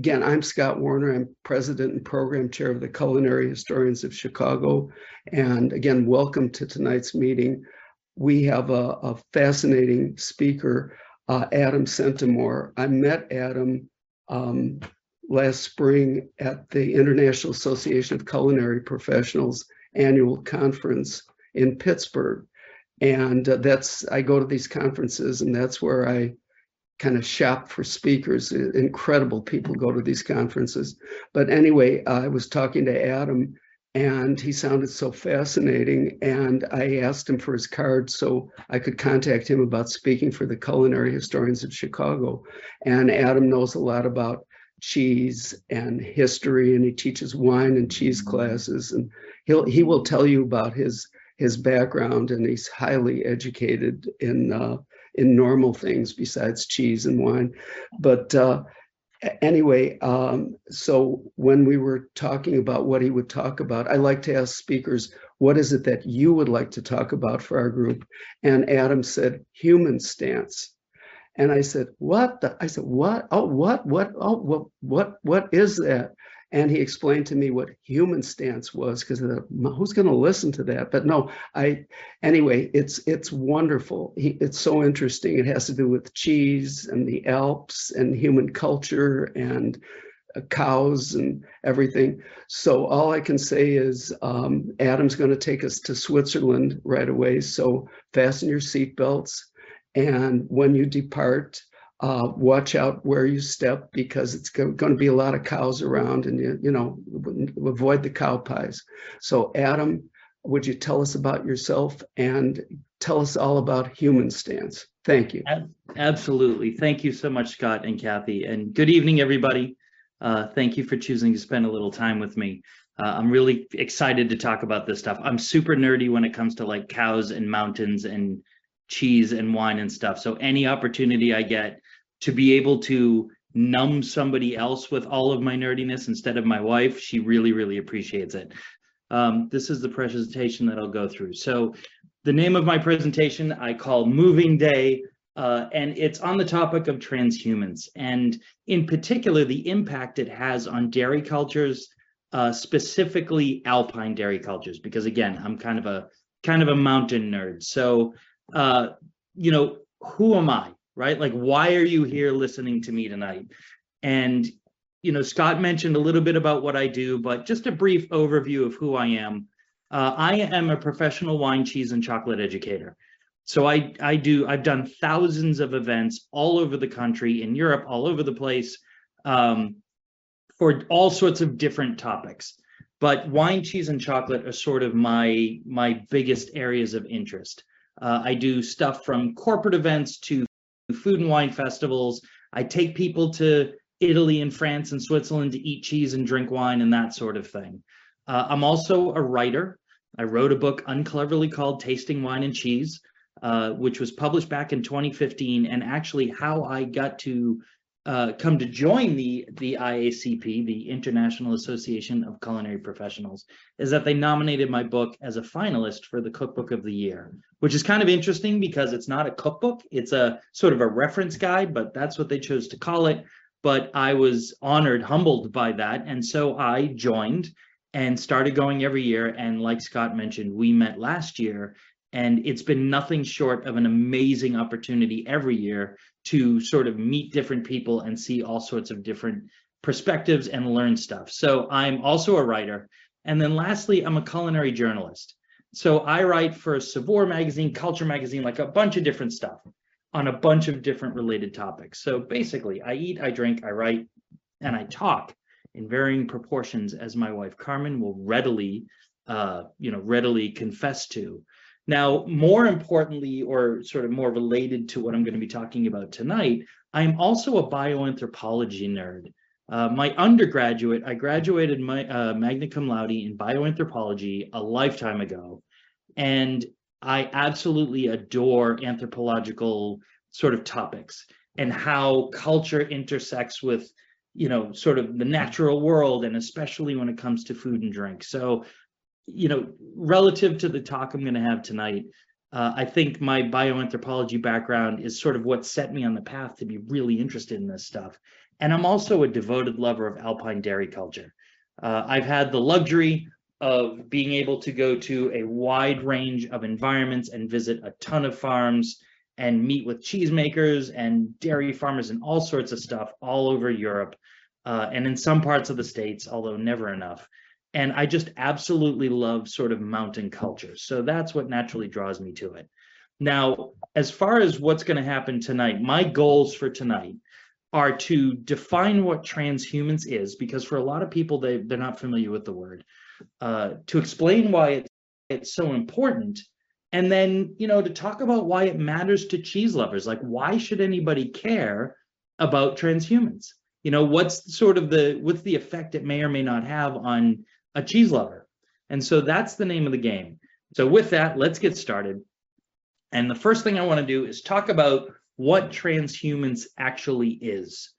Again, I'm Scott Warner. I'm president and program chair of the Culinary Historians of Chicago. And again, welcome to tonight's meeting. We have a, a fascinating speaker, uh, Adam Centamore. I met Adam um, last spring at the International Association of Culinary Professionals annual conference in Pittsburgh. And uh, that's, I go to these conferences and that's where I kind of shop for speakers. Incredible people go to these conferences. But anyway, I was talking to Adam and he sounded so fascinating. And I asked him for his card so I could contact him about speaking for the Culinary Historians of Chicago. And Adam knows a lot about cheese and history, and he teaches wine and cheese classes. And he'll he will tell you about his his background, and he's highly educated in uh, in normal things besides cheese and wine. But uh, anyway, um, so when we were talking about what he would talk about, I like to ask speakers, what is it that you would like to talk about for our group? And Adam said, human stance. And I said, what? The? I said, what? Oh, what? What? Oh, what? What? What is that? And he explained to me what human stance was because who's going to listen to that? But no i anyway it's it's wonderful. He, it's so interesting. It has to do with cheese and the alps and human culture and uh, cows and everything. So all i can say is um, adam's going to take us to switzerland right away. So fasten your seatbelts and when you depart uh, watch out where you step because it's going to be a lot of cows around and you, you know avoid the cow pies. So adam would you tell us about yourself and tell us all about human stance? Thank you. Absolutely. Thank you so much scott and kathy. And good evening everybody. Uh, thank you for choosing to spend a little time with me. Uh, i'm really excited to talk about this stuff. I'm super nerdy when it comes to like cows and mountains and cheese and wine and stuff. So any opportunity i get to be able to numb somebody else with all of my nerdiness instead of my wife, she really, really appreciates it. Um, this is the presentation that I'll go through. So the name of my presentation I call Moving Day, uh, and it's on the topic of transhumance, and in particular, the impact it has on dairy cultures, uh, specifically alpine dairy cultures, because again, I'm kind of a kind of a mountain nerd. So, uh, you know, who am I? Right? Like, why are you here listening to me tonight? And, you know, Scott mentioned a little bit about what I do, but just a brief overview of who I am. Uh, I am a professional wine, cheese, and chocolate educator. So I, I do, I've done thousands of events all over the country, in Europe, all over the place, um, for all sorts of different topics. But wine, cheese, and chocolate are sort of my, my biggest areas of interest. Uh, I do stuff from corporate events to food and wine festivals. I take people to Italy and France and Switzerland to eat cheese and drink wine and that sort of thing. Uh, I'm also a writer. I wrote a book uncleverly called Tasting Wine and Cheese, uh, which was published back in 2015, and actually how I got to uh, come to join the the IACP, the International Association of Culinary Professionals, is that they nominated my book as a finalist for the Cookbook of the Year, which is kind of interesting because it's not a cookbook; it's a sort of a reference guide, but that's what they chose to call it. But I was honored, humbled by that, and so I joined and started going every year. And like Scott mentioned, we met last year, and it's been nothing short of an amazing opportunity every year to sort of meet different people and see all sorts of different perspectives and learn stuff. So I'm also a writer. And then lastly, I'm a culinary journalist. So I write for Saveur magazine, Culture magazine, like a bunch of different stuff on a bunch of different related topics. So basically, I eat, I drink, I write, and I talk in varying proportions, as my wife Carmen will readily, uh, you know, readily confess to. Now, more importantly, or sort of more related to what I'm going to be talking about tonight, I'm also a bioanthropology nerd. Uh, my undergraduate, I graduated my uh, magna cum laude in bioanthropology a lifetime ago, and I absolutely adore anthropological sort of topics and how culture intersects with, you know, sort of the natural world, and especially when it comes to food and drink. So you know, relative to the talk I'm going to have tonight, uh, I think my bioanthropology background is sort of what set me on the path to be really interested in this stuff. And I'm also a devoted lover of alpine dairy culture. Uh, I've had the luxury of being able to go to a wide range of environments and visit a ton of farms and meet with cheesemakers and dairy farmers and all sorts of stuff all over Europe uh, and in some parts of the States, although never enough. And I just absolutely love sort of mountain cultures. So that's what naturally draws me to it. Now, as far as what's going to happen tonight, my goals for tonight are to define what transhumance is, because for a lot of people, they, they're not familiar with the word, uh, to explain why it's, it's so important, and then, you know, to talk about why it matters to cheese lovers. Like, why should anybody care about transhumance? You know, what's sort of the, what's the effect it may or may not have on a cheese lover? And so that's the name of the game. So with that, let's get started. And the first thing I want to do is talk about what transhumance actually is.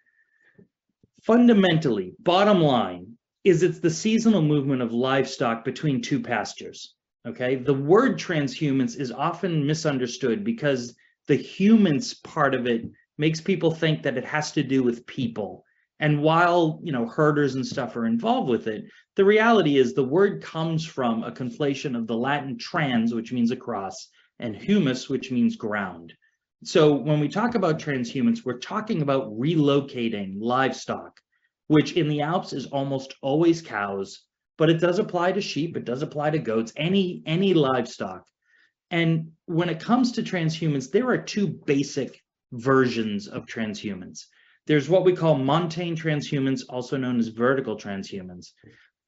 Fundamentally, bottom line, is it's the seasonal movement of livestock between two pastures. Okay, the word transhumance is often misunderstood because the humans part of it makes people think that it has to do with people. And while you know herders and stuff are involved with it, the reality is the word comes from a conflation of the Latin trans, which means across, and humus, which means ground. So when we talk about transhumance, we're talking about relocating livestock, which in the Alps is almost always cows, but it does apply to sheep, it does apply to goats, any any livestock. And when it comes to transhumance, there are two basic versions of transhumance. There's what we call montane transhumance, also known as vertical transhumance.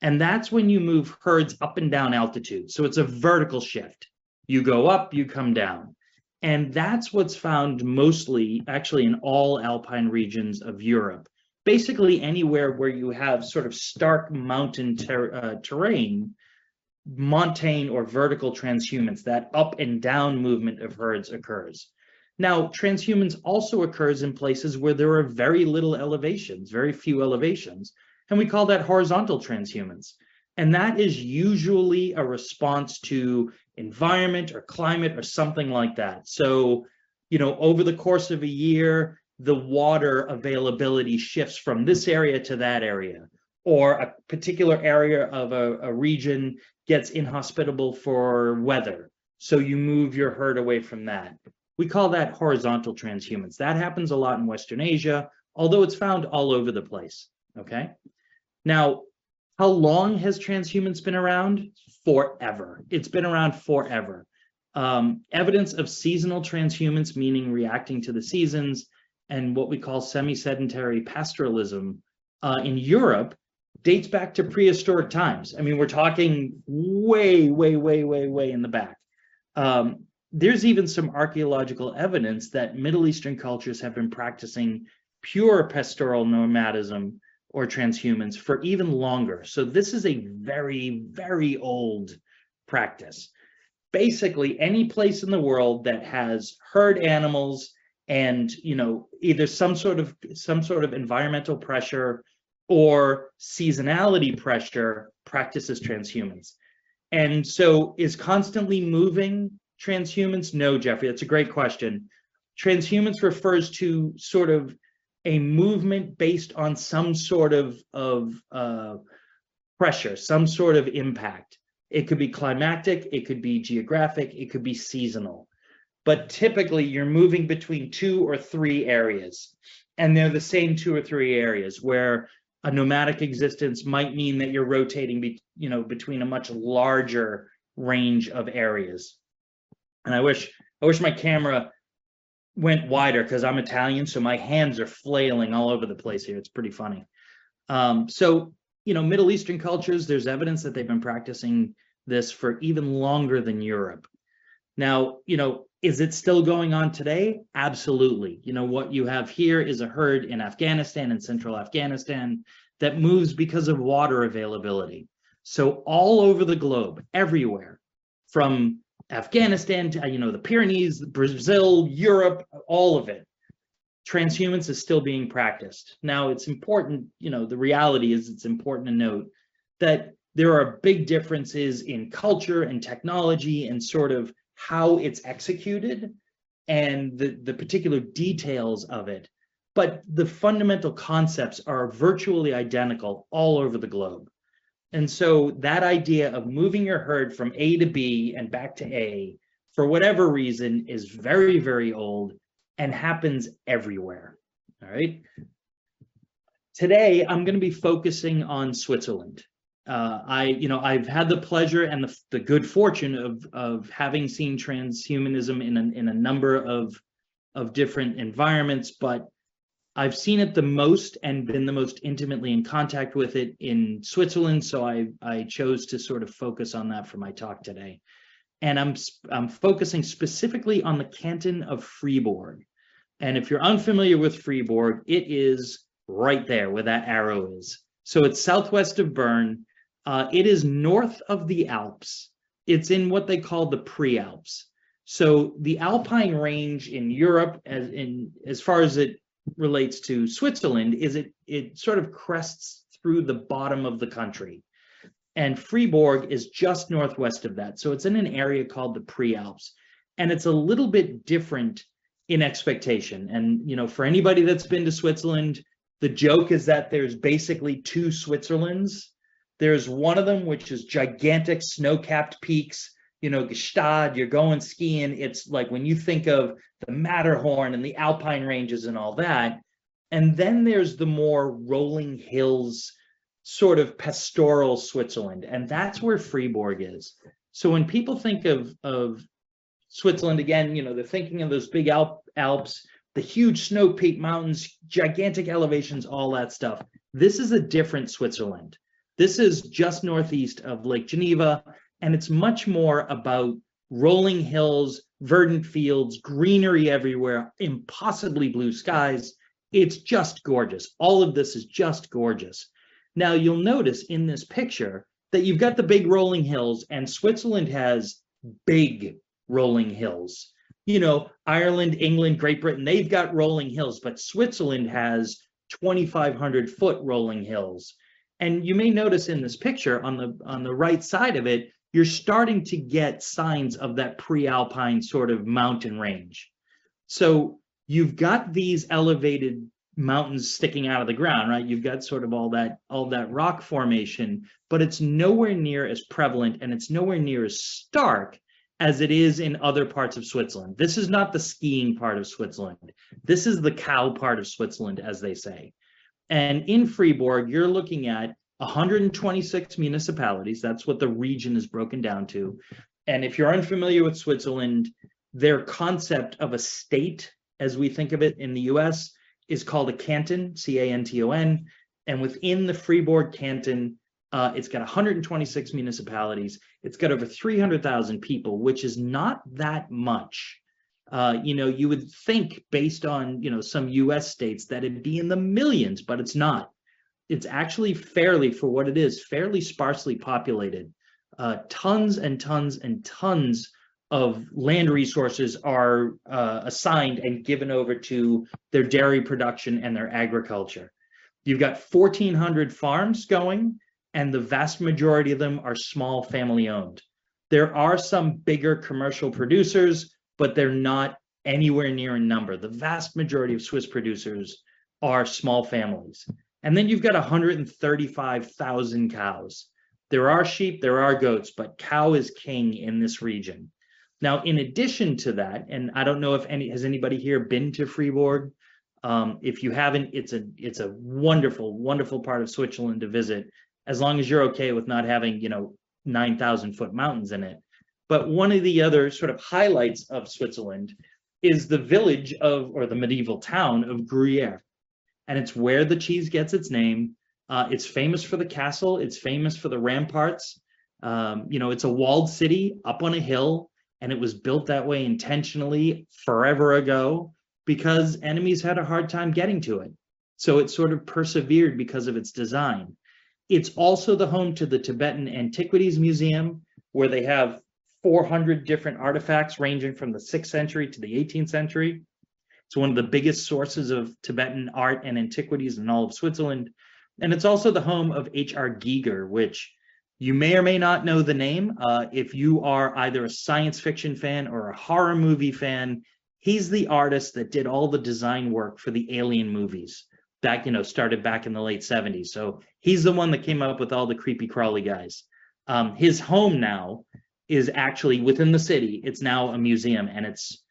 And that's when you move herds up and down altitude. So it's a vertical shift. You go up, you come down. And that's what's found mostly, actually, in all alpine regions of Europe. Basically, anywhere where you have sort of stark mountain ter uh, terrain, montane or vertical transhumance, that up and down movement of herds occurs. Now, transhumance also occurs in places where there are very little elevations, very few elevations, and we call that horizontal transhumance. And that is usually a response to environment or climate or something like that. So, you know, over the course of a year, the water availability shifts from this area to that area, or a particular area of a, a region gets inhospitable for weather. So you move your herd away from that. We call that horizontal transhumance. That happens a lot in Western Asia, although it's found all over the place, okay? Now, how long has transhumance been around? Forever. It's been around forever. Um, evidence of seasonal transhumance, meaning reacting to the seasons, and what we call semi-sedentary pastoralism uh, in Europe dates back to prehistoric times. I mean, we're talking way, way, way, way, way in the back. Um, there's even some archaeological evidence that Middle Eastern cultures have been practicing pure pastoral nomadism or transhumance for even longer. So this is a very, very old practice. Basically, any place in the world that has herd animals and you know either some sort of some sort of environmental pressure or seasonality pressure practices transhumance And so is constantly moving transhumance? No, Jeffrey, that's a great question. Transhumance refers to sort of a movement based on some sort of, of uh, pressure, some sort of impact. It could be climatic, it could be geographic, it could be seasonal. But typically you're moving between two or three areas. And they're the same two or three areas where a nomadic existence might mean that you're rotating be, you know, between a much larger range of areas. And I wish I wish my camera went wider because I'm Italian, so my hands are flailing all over the place here. It's pretty funny. Um, so, you know, Middle Eastern cultures, there's evidence that they've been practicing this for even longer than Europe. Now, you know, is it still going on today? Absolutely. You know, what you have here is a herd in Afghanistan and central Afghanistan that moves because of water availability. So all over the globe, everywhere, from Afghanistan, to, you know, the Pyrenees, Brazil, Europe, all of it. Transhumance is still being practiced. Now, it's important, you know, the reality is it's important to note that there are big differences in culture and technology and sort of how it's executed and the, the particular details of it. but the fundamental concepts are virtually identical all over the globe. And so that idea of moving your herd from A to B and back to A, for whatever reason, is very, very old and happens everywhere. All right. Today, I'm going to be focusing on Switzerland. Uh, I, you know, I've had the pleasure and the, the good fortune of of having seen transhumanism in a, in a number of of different environments, but I've seen it the most and been the most intimately in contact with it in Switzerland. So I I chose to sort of focus on that for my talk today, and I'm I'm focusing specifically on the canton of Fribourg. And if you're unfamiliar with Fribourg, it is right there where that arrow is. So it's southwest of Bern. Uh, it is north of the Alps. It's in what they call the Prealps. So the Alpine range in Europe, as in as far as it relates to Switzerland, is it it sort of crests through the bottom of the country. And Fribourg is just northwest of that. So it's in an area called the Prealps. And it's a little bit different in expectation. And you know, for anybody that's been to Switzerland, the joke is that there's basically two Switzerlands. There's one of them which is gigantic snow-capped peaks, you know, Gstaad, you're going skiing. It's like when you think of the Matterhorn and the Alpine ranges and all that. And then there's the more rolling hills, sort of pastoral Switzerland. And that's where Fribourg is. So when people think of, of Switzerland again, you know, they're thinking of those big Alp, Alps, the huge snow peak mountains, gigantic elevations, all that stuff. This is a different Switzerland. This is just northeast of Lake Geneva, and it's much more about rolling hills, verdant fields, greenery everywhere, impossibly blue skies. It's just gorgeous. All of this is just gorgeous. Now, you'll notice in this picture that you've got the big rolling hills, and Switzerland has big rolling hills. You know, Ireland, England, Great Britain, they've got rolling hills, but Switzerland has 2,500 foot rolling hills. And you may notice in this picture on the on the right side of it, you're starting to get signs of that pre-alpine sort of mountain range. So you've got these elevated mountains sticking out of the ground, right? You've got sort of all that all that rock formation, but it's nowhere near as prevalent and it's nowhere near as stark as it is in other parts of Switzerland. This is not the skiing part of Switzerland. This is the cow part of Switzerland, as they say. And in Fribourg, you're looking at 126 municipalities. That's what the region is broken down to. And if you're unfamiliar with Switzerland, their concept of a state, as we think of it in the US, is called a canton, C A N T O N. And within the Fribourg canton, uh, it's got 126 municipalities. It's got over 300,000 people, which is not that much. Uh, you know, you would think based on, you know, some US states that it'd be in the millions, but it's not. It's actually fairly, for what it is, fairly sparsely populated. Uh, tons and tons and tons of land resources are uh, assigned and given over to their dairy production and their agriculture. You've got 1,400 farms going and the vast majority of them are small family owned. There are some bigger commercial producers, but they're not anywhere near in number. The vast majority of Swiss producers are small families. And then you've got 135,000 cows. There are sheep, there are goats, but cow is king in this region. Now, in addition to that, and I don't know if any has anybody here been to Fribourg. Um, if you haven't, it's a it's a wonderful, wonderful part of Switzerland to visit as long as you're okay with not having, you know, 9,000 foot mountains in it. But one of the other sort of highlights of Switzerland is the village of, or the medieval town of Gruyere. And it's where the cheese gets its name. Uh, it's famous for the castle. It's famous for the ramparts. Um, you know, it's a walled city up on a hill, and it was built that way intentionally forever ago because enemies had a hard time getting to it. So it sort of persevered because of its design. It's also the home to the Tibetan Antiquities Museum, where they have 400 different artifacts ranging from the 6th century to the 18th century. It's one of the biggest sources of Tibetan art and antiquities in all of Switzerland. And it's also the home of H.R. Giger, which you may or may not know the name. Uh, if you are either a science fiction fan or a horror movie fan, He's the artist that did all the design work for the Alien movies back, you know, started back in the late 70s. So he's the one that came up with all the creepy crawly guys. Um, his home now is actually within the city. It's now a museum and it's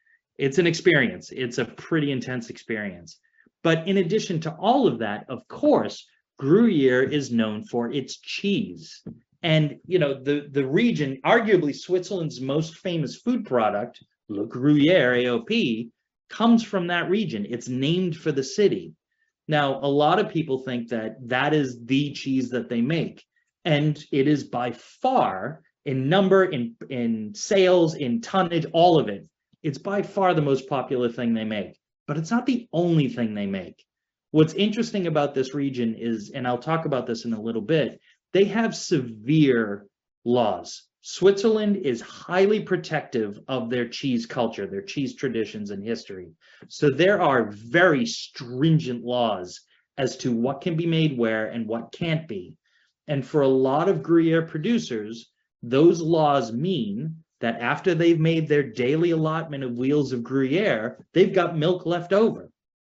it's an experience. It's a pretty intense experience. But in addition to all of that, of course, Gruyere is known for its cheese. And you know, the, the region, arguably Switzerland's most famous food product, Le Gruyere AOP, comes from that region. It's named for the city. Now, a lot of people think that that is the cheese that they make. And it is by far in number, in, in sales, in tonnage, all of it. It's by far the most popular thing they make, but it's not the only thing they make. What's interesting about this region is, and I'll talk about this in a little bit, they have severe laws. Switzerland is highly protective of their cheese culture, their cheese traditions and history. So there are very stringent laws as to what can be made where and what can't be. And for a lot of Gruyere producers, those laws mean that after they've made their daily allotment of wheels of Gruyere, they've got milk left over.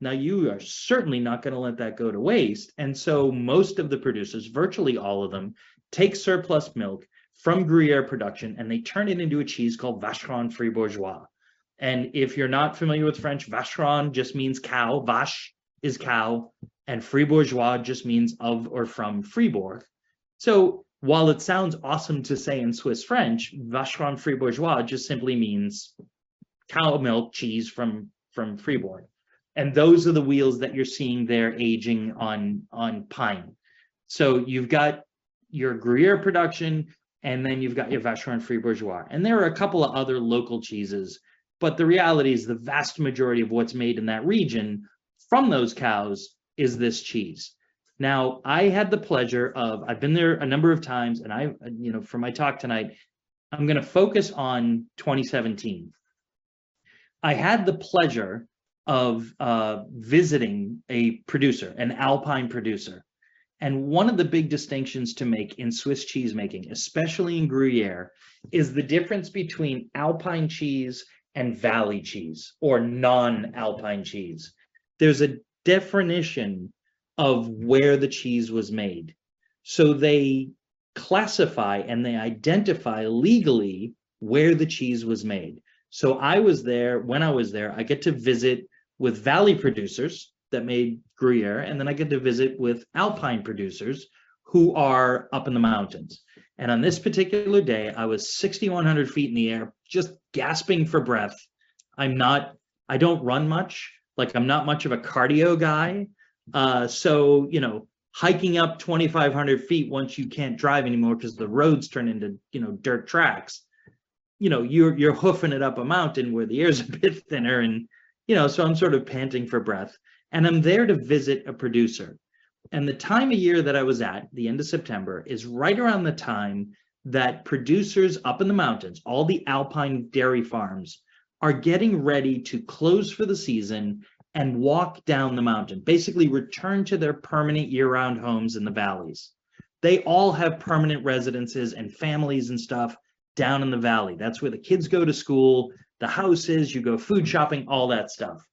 Now, you are certainly not going to let that go to waste. And so, most of the producers, virtually all of them, take surplus milk from Gruyere production and they turn it into a cheese called Vacherin Fribourgeois. And if you're not familiar with French, Vacherin just means cow, Vache is cow, and Fribourgeois just means of or from Fribourg. So while it sounds awesome to say in Swiss French, Vacherin Fribourgeois just simply means cow milk cheese from, from Fribourg. And those are the wheels that you're seeing there aging on, on pine. So you've got your Gruyere production, and then you've got your Vacherin Fribourgeois. And there are a couple of other local cheeses, but the reality is the vast majority of what's made in that region from those cows is this cheese. Now, I had the pleasure of, I've been there a number of times, and I, you know, for my talk tonight, I'm going to focus on 2017. I had the pleasure of uh, visiting a producer, an Alpine producer. And one of the big distinctions to make in Swiss cheese making, especially in Gruyere, is the difference between Alpine cheese and valley cheese or non-Alpine cheese. There's a definition of where the cheese was made. So they classify and they identify legally where the cheese was made. So I was there, when I was there, I get to visit with valley producers that made Gruyere, and then I get to visit with alpine producers who are up in the mountains. And on this particular day, I was 6,100 feet in the air, just gasping for breath. I'm not, I don't run much. Like I'm not much of a cardio guy. Uh, so, you know, hiking up 2,500 feet once you can't drive anymore because the roads turn into, you know, dirt tracks, you know, you're, you're hoofing it up a mountain where the air's a bit thinner. And, you know, so I'm sort of panting for breath and I'm there to visit a producer. And the time of year that I was at, the end of September, is right around the time that producers up in the mountains, all the alpine dairy farms, are getting ready to close for the season and walk down the mountain, basically return to their permanent year-round homes in the valleys. They all have permanent residences and families and stuff down in the valley. That's where the kids go to school, the houses, you go food shopping, all that stuff.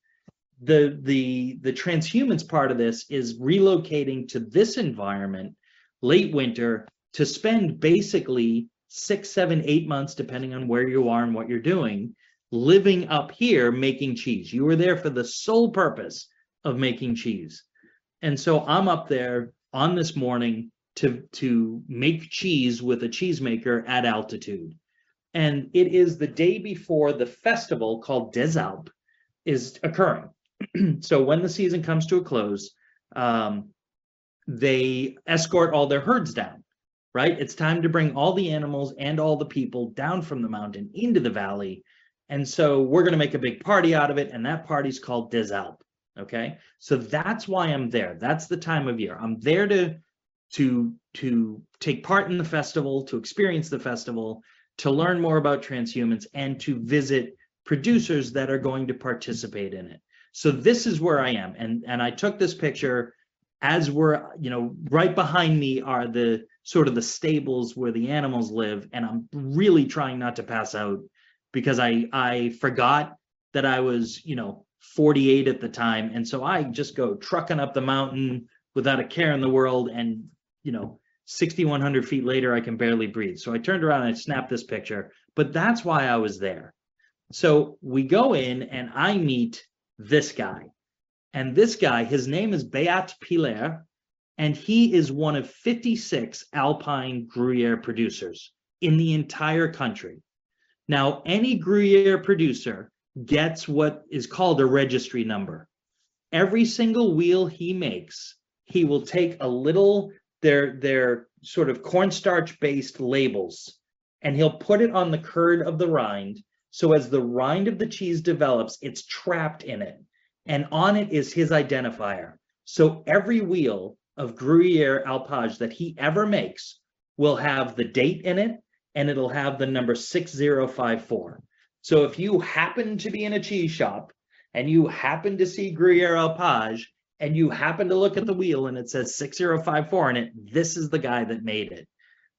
The the the transhumance part of this is relocating to this environment late winter to spend basically six, seven, eight months, depending on where you are and what you're doing, living up here making cheese. You were there for the sole purpose of making cheese. And so I'm up there on this morning to, to make cheese with a cheesemaker at altitude. And it is the day before the festival called Désalpe is occurring. so when the season comes to a close, um, they escort all their herds down, right? It's time to bring all the animals and all the people down from the mountain into the valley and so we're going to make a big party out of it. And that party's called Désalpe. Okay. So that's why I'm there. That's the time of year. I'm there to, to, to take part in the festival, to experience the festival, to learn more about transhumance and to visit producers that are going to participate in it. So this is where I am. And, and I took this picture as we're, you know, right behind me are the sort of the stables where the animals live. And I'm really trying not to pass out because I I forgot that I was, you know, 48 at the time. And so I just go trucking up the mountain without a care in the world. And, you know, 6,100 feet later, I can barely breathe. So I turned around and I snapped this picture, but that's why I was there. So we go in and I meet this guy. And this guy, his name is Beat Pilaire, and he is one of 56 alpine Gruyere producers in the entire country. Now, any Gruyere producer gets what is called a registry number. Every single wheel he makes, he will take a little, their, their sort of cornstarch based labels, and he'll put it on the curd of the rind. So as the rind of the cheese develops, it's trapped in it. And on it is his identifier. So every wheel of Gruyere Alpage that he ever makes will have the date in it and it'll have the number 6054. So if you happen to be in a cheese shop and you happen to see Gruyere Alpage and you happen to look at the wheel and it says 6054 in it, this is the guy that made it.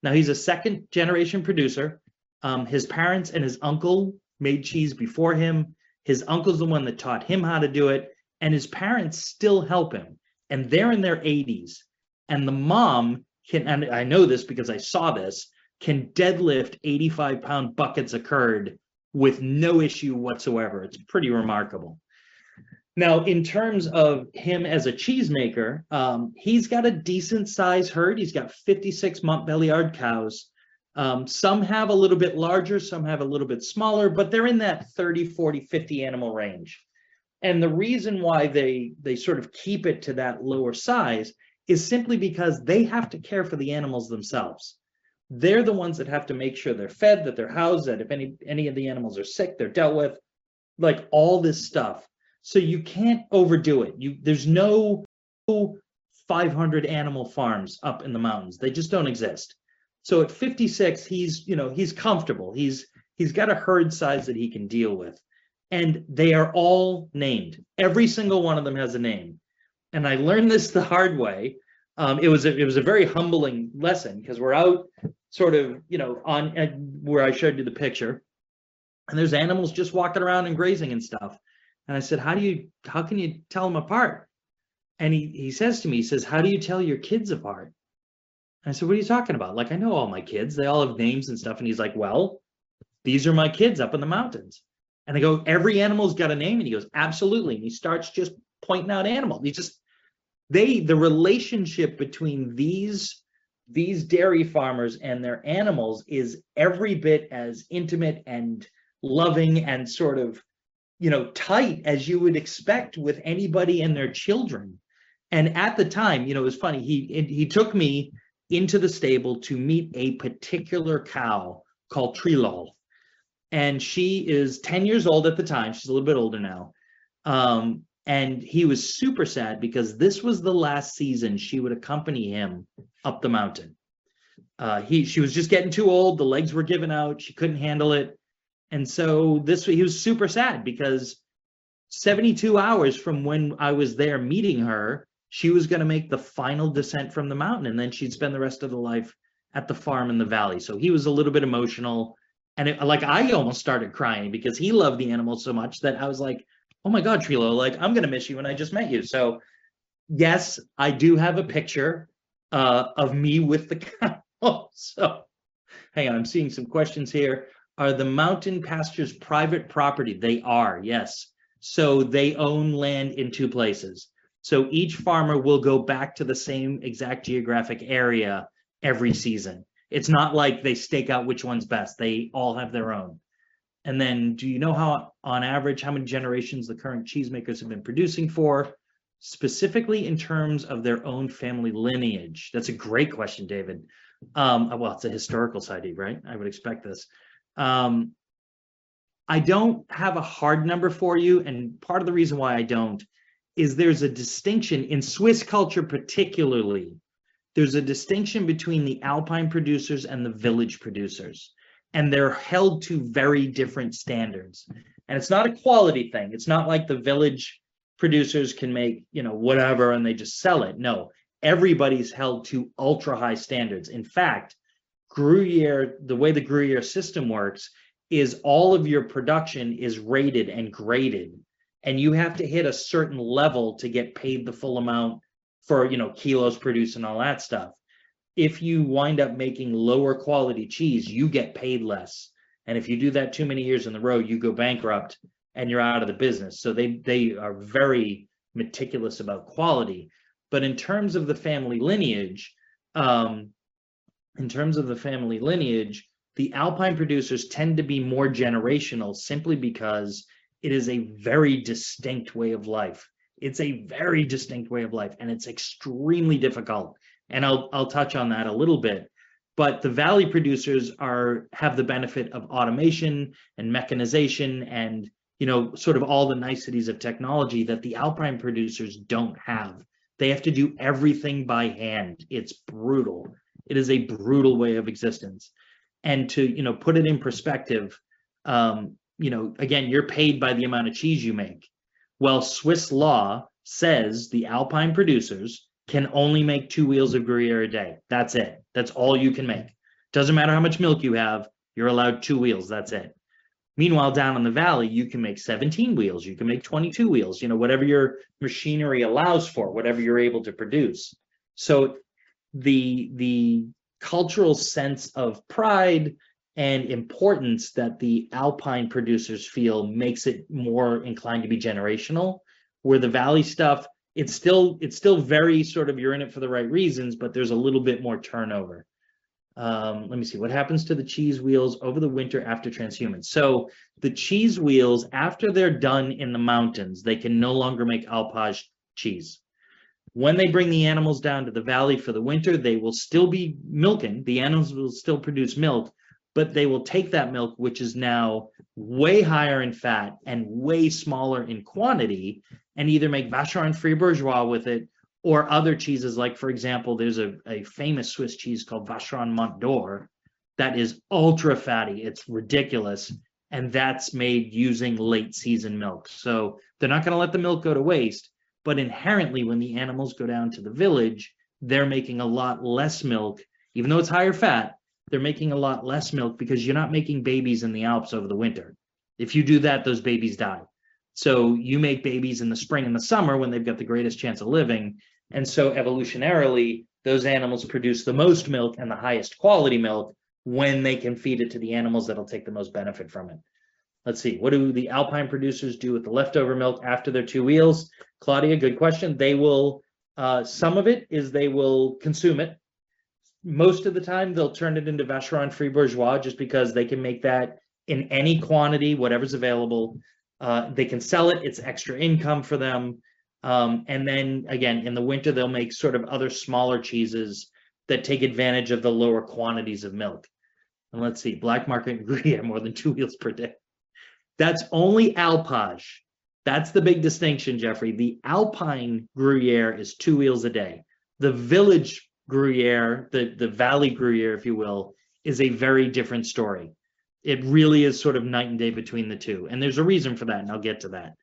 Now he's a second generation producer. Um, his parents and his uncle made cheese before him. His uncle's the one that taught him how to do it, and his parents still help him. And they're in their 80s. And the mom can, and I know this because I saw this, can deadlift 85 pound buckets of curd with no issue whatsoever. It's pretty remarkable. Now, in terms of him as a cheesemaker, um, he's got a decent size herd. He's got 56 Montbéliarde cows. Um, some have a little bit larger, some have a little bit smaller, but they're in that 30, 40, 50 animal range. And the reason why they they sort of keep it to that lower size is simply because they have to care for the animals themselves. They're the ones that have to make sure they're fed, that they're housed, that if any any of the animals are sick, they're dealt with, like all this stuff. So you can't overdo it. You there's no 500 animal farms up in the mountains. They just don't exist. So at 56, he's, you know, he's comfortable. He's he's got a herd size that he can deal with. And they are all named. Every single one of them has a name. And I learned this the hard way. Um, it was a, it was a very humbling lesson because we're out sort of, you know, on uh, where I showed you the picture. And there's animals just walking around and grazing and stuff. And I said, "How do you how can you tell them apart?" And he he says to me, he says, "How do you tell your kids apart?" And I said, What are you talking about? Like, I know all my kids, they all have names and stuff. And he's like, Well, these are my kids up in the mountains. And I go, Every animal's got a name. And he goes, Absolutely. And he starts just pointing out animals. He just, they, the relationship between these, these dairy farmers and their animals is every bit as intimate and loving and sort of, you know, tight as you would expect with anybody and their children. And at the time, you know, it was funny. He he took me into the stable to meet a particular cow called Trilol. And she is 10 years old at the time. She's a little bit older now. Um, and he was super sad because this was the last season she would accompany him up the mountain. Uh, he she was just getting too old. The legs were giving out. She couldn't handle it. And so this he was super sad because 72 hours from when I was there meeting her, she was going to make the final descent from the mountain and then she'd spend the rest of the life at the farm in the valley so he was a little bit emotional and it, like i almost started crying because he loved the animals so much that i was like oh my god trilo like i'm going to miss you when i just met you so yes i do have a picture uh, of me with the cow so hang on i'm seeing some questions here are the mountain pastures private property they are yes so they own land in two places so each farmer will go back to the same exact geographic area every season. It's not like they stake out which one's best. They all have their own. And then do you know how on average how many generations the current cheesemakers have been producing for? Specifically in terms of their own family lineage. That's a great question, David. Um, well, it's a historical society, right? I would expect this. Um, I don't have a hard number for you, and part of the reason why I don't is there's a distinction in Swiss culture, particularly. There's a distinction between the alpine producers and the village producers, and they're held to very different standards. And it's not a quality thing. It's not like the village producers can make, you know, whatever and they just sell it. No, everybody's held to ultra high standards. In fact, Gruyere, the way the Gruyere system works is all of your production is rated and graded. And you have to hit a certain level to get paid the full amount for, you know, kilos produced and all that stuff. If you wind up making lower quality cheese, you get paid less. And if you do that too many years in the row, you go bankrupt and you're out of the business. So they they are very meticulous about quality. But in terms of the family lineage, um, in terms of the family lineage, the alpine producers tend to be more generational simply because it is a very distinct way of life. It's a very distinct way of life, and it's extremely difficult. And I'll I'll touch on that a little bit. But the valley producers are have the benefit of automation and mechanization and you know sort of all the niceties of technology that the alpine producers don't have. They have to do everything by hand. It's brutal. It is a brutal way of existence. And to you know put it in perspective, um, you know again you're paid by the amount of cheese you make. Well, Swiss law says the alpine producers can only make two wheels of Gruyere a day. That's it. That's all you can make. Doesn't matter how much milk you have, you're allowed two wheels. That's it. Meanwhile, down in the valley, you can make 17 wheels, you can make 22 wheels, you know, whatever your machinery allows for, whatever you're able to produce. So the the cultural sense of pride and importance that the alpine producers feel makes it more inclined to be generational where the valley stuff it's still it's still very sort of you're in it for the right reasons but there's a little bit more turnover. Um let me see what happens to the cheese wheels over the winter after transhumance so the cheese wheels after they're done in the mountains they can no longer make alpage cheese. When they bring the animals down to the valley for the winter they will still be milking the animals will still produce milk but they will take that milk which is now way higher in fat and way smaller in quantity and either make vacherin fribourgeois with it or other cheeses like for example there's a, a famous swiss cheese called vacherin mont d'or that is ultra fatty it's ridiculous and that's made using late season milk. So they're not going to let the milk go to waste but inherently when the animals go down to the village they're making a lot less milk. Even though it's higher fat they're making a lot less milk because you're not making babies in the alps over the winter. If you do that those babies die so you make babies in the spring and the summer when they've got the greatest chance of living. And so evolutionarily, those animals produce the most milk and the highest quality milk when they can feed it to the animals that'll take the most benefit from it. Let's see, what do the alpine producers do with the leftover milk after their two wheels? Claudia, good question. They will, uh, some of it is they will consume it. Most of the time, they'll turn it into Vacherin Fribourgeois just because they can make that in any quantity, whatever's available. Uh, they can sell it, it's extra income for them. Um, and then again, in the winter, they'll make sort of other smaller cheeses that take advantage of the lower quantities of milk. And let's see, black market Gruyere more than two wheels per day. That's only Alpage. That's the big distinction, Jeffrey. The Alpine Gruyere is two wheels a day. The village Gruyere, the, the valley Gruyere, if you will, is a very different story it really is sort of night and day between the two. And there's a reason for that, and I'll get to that.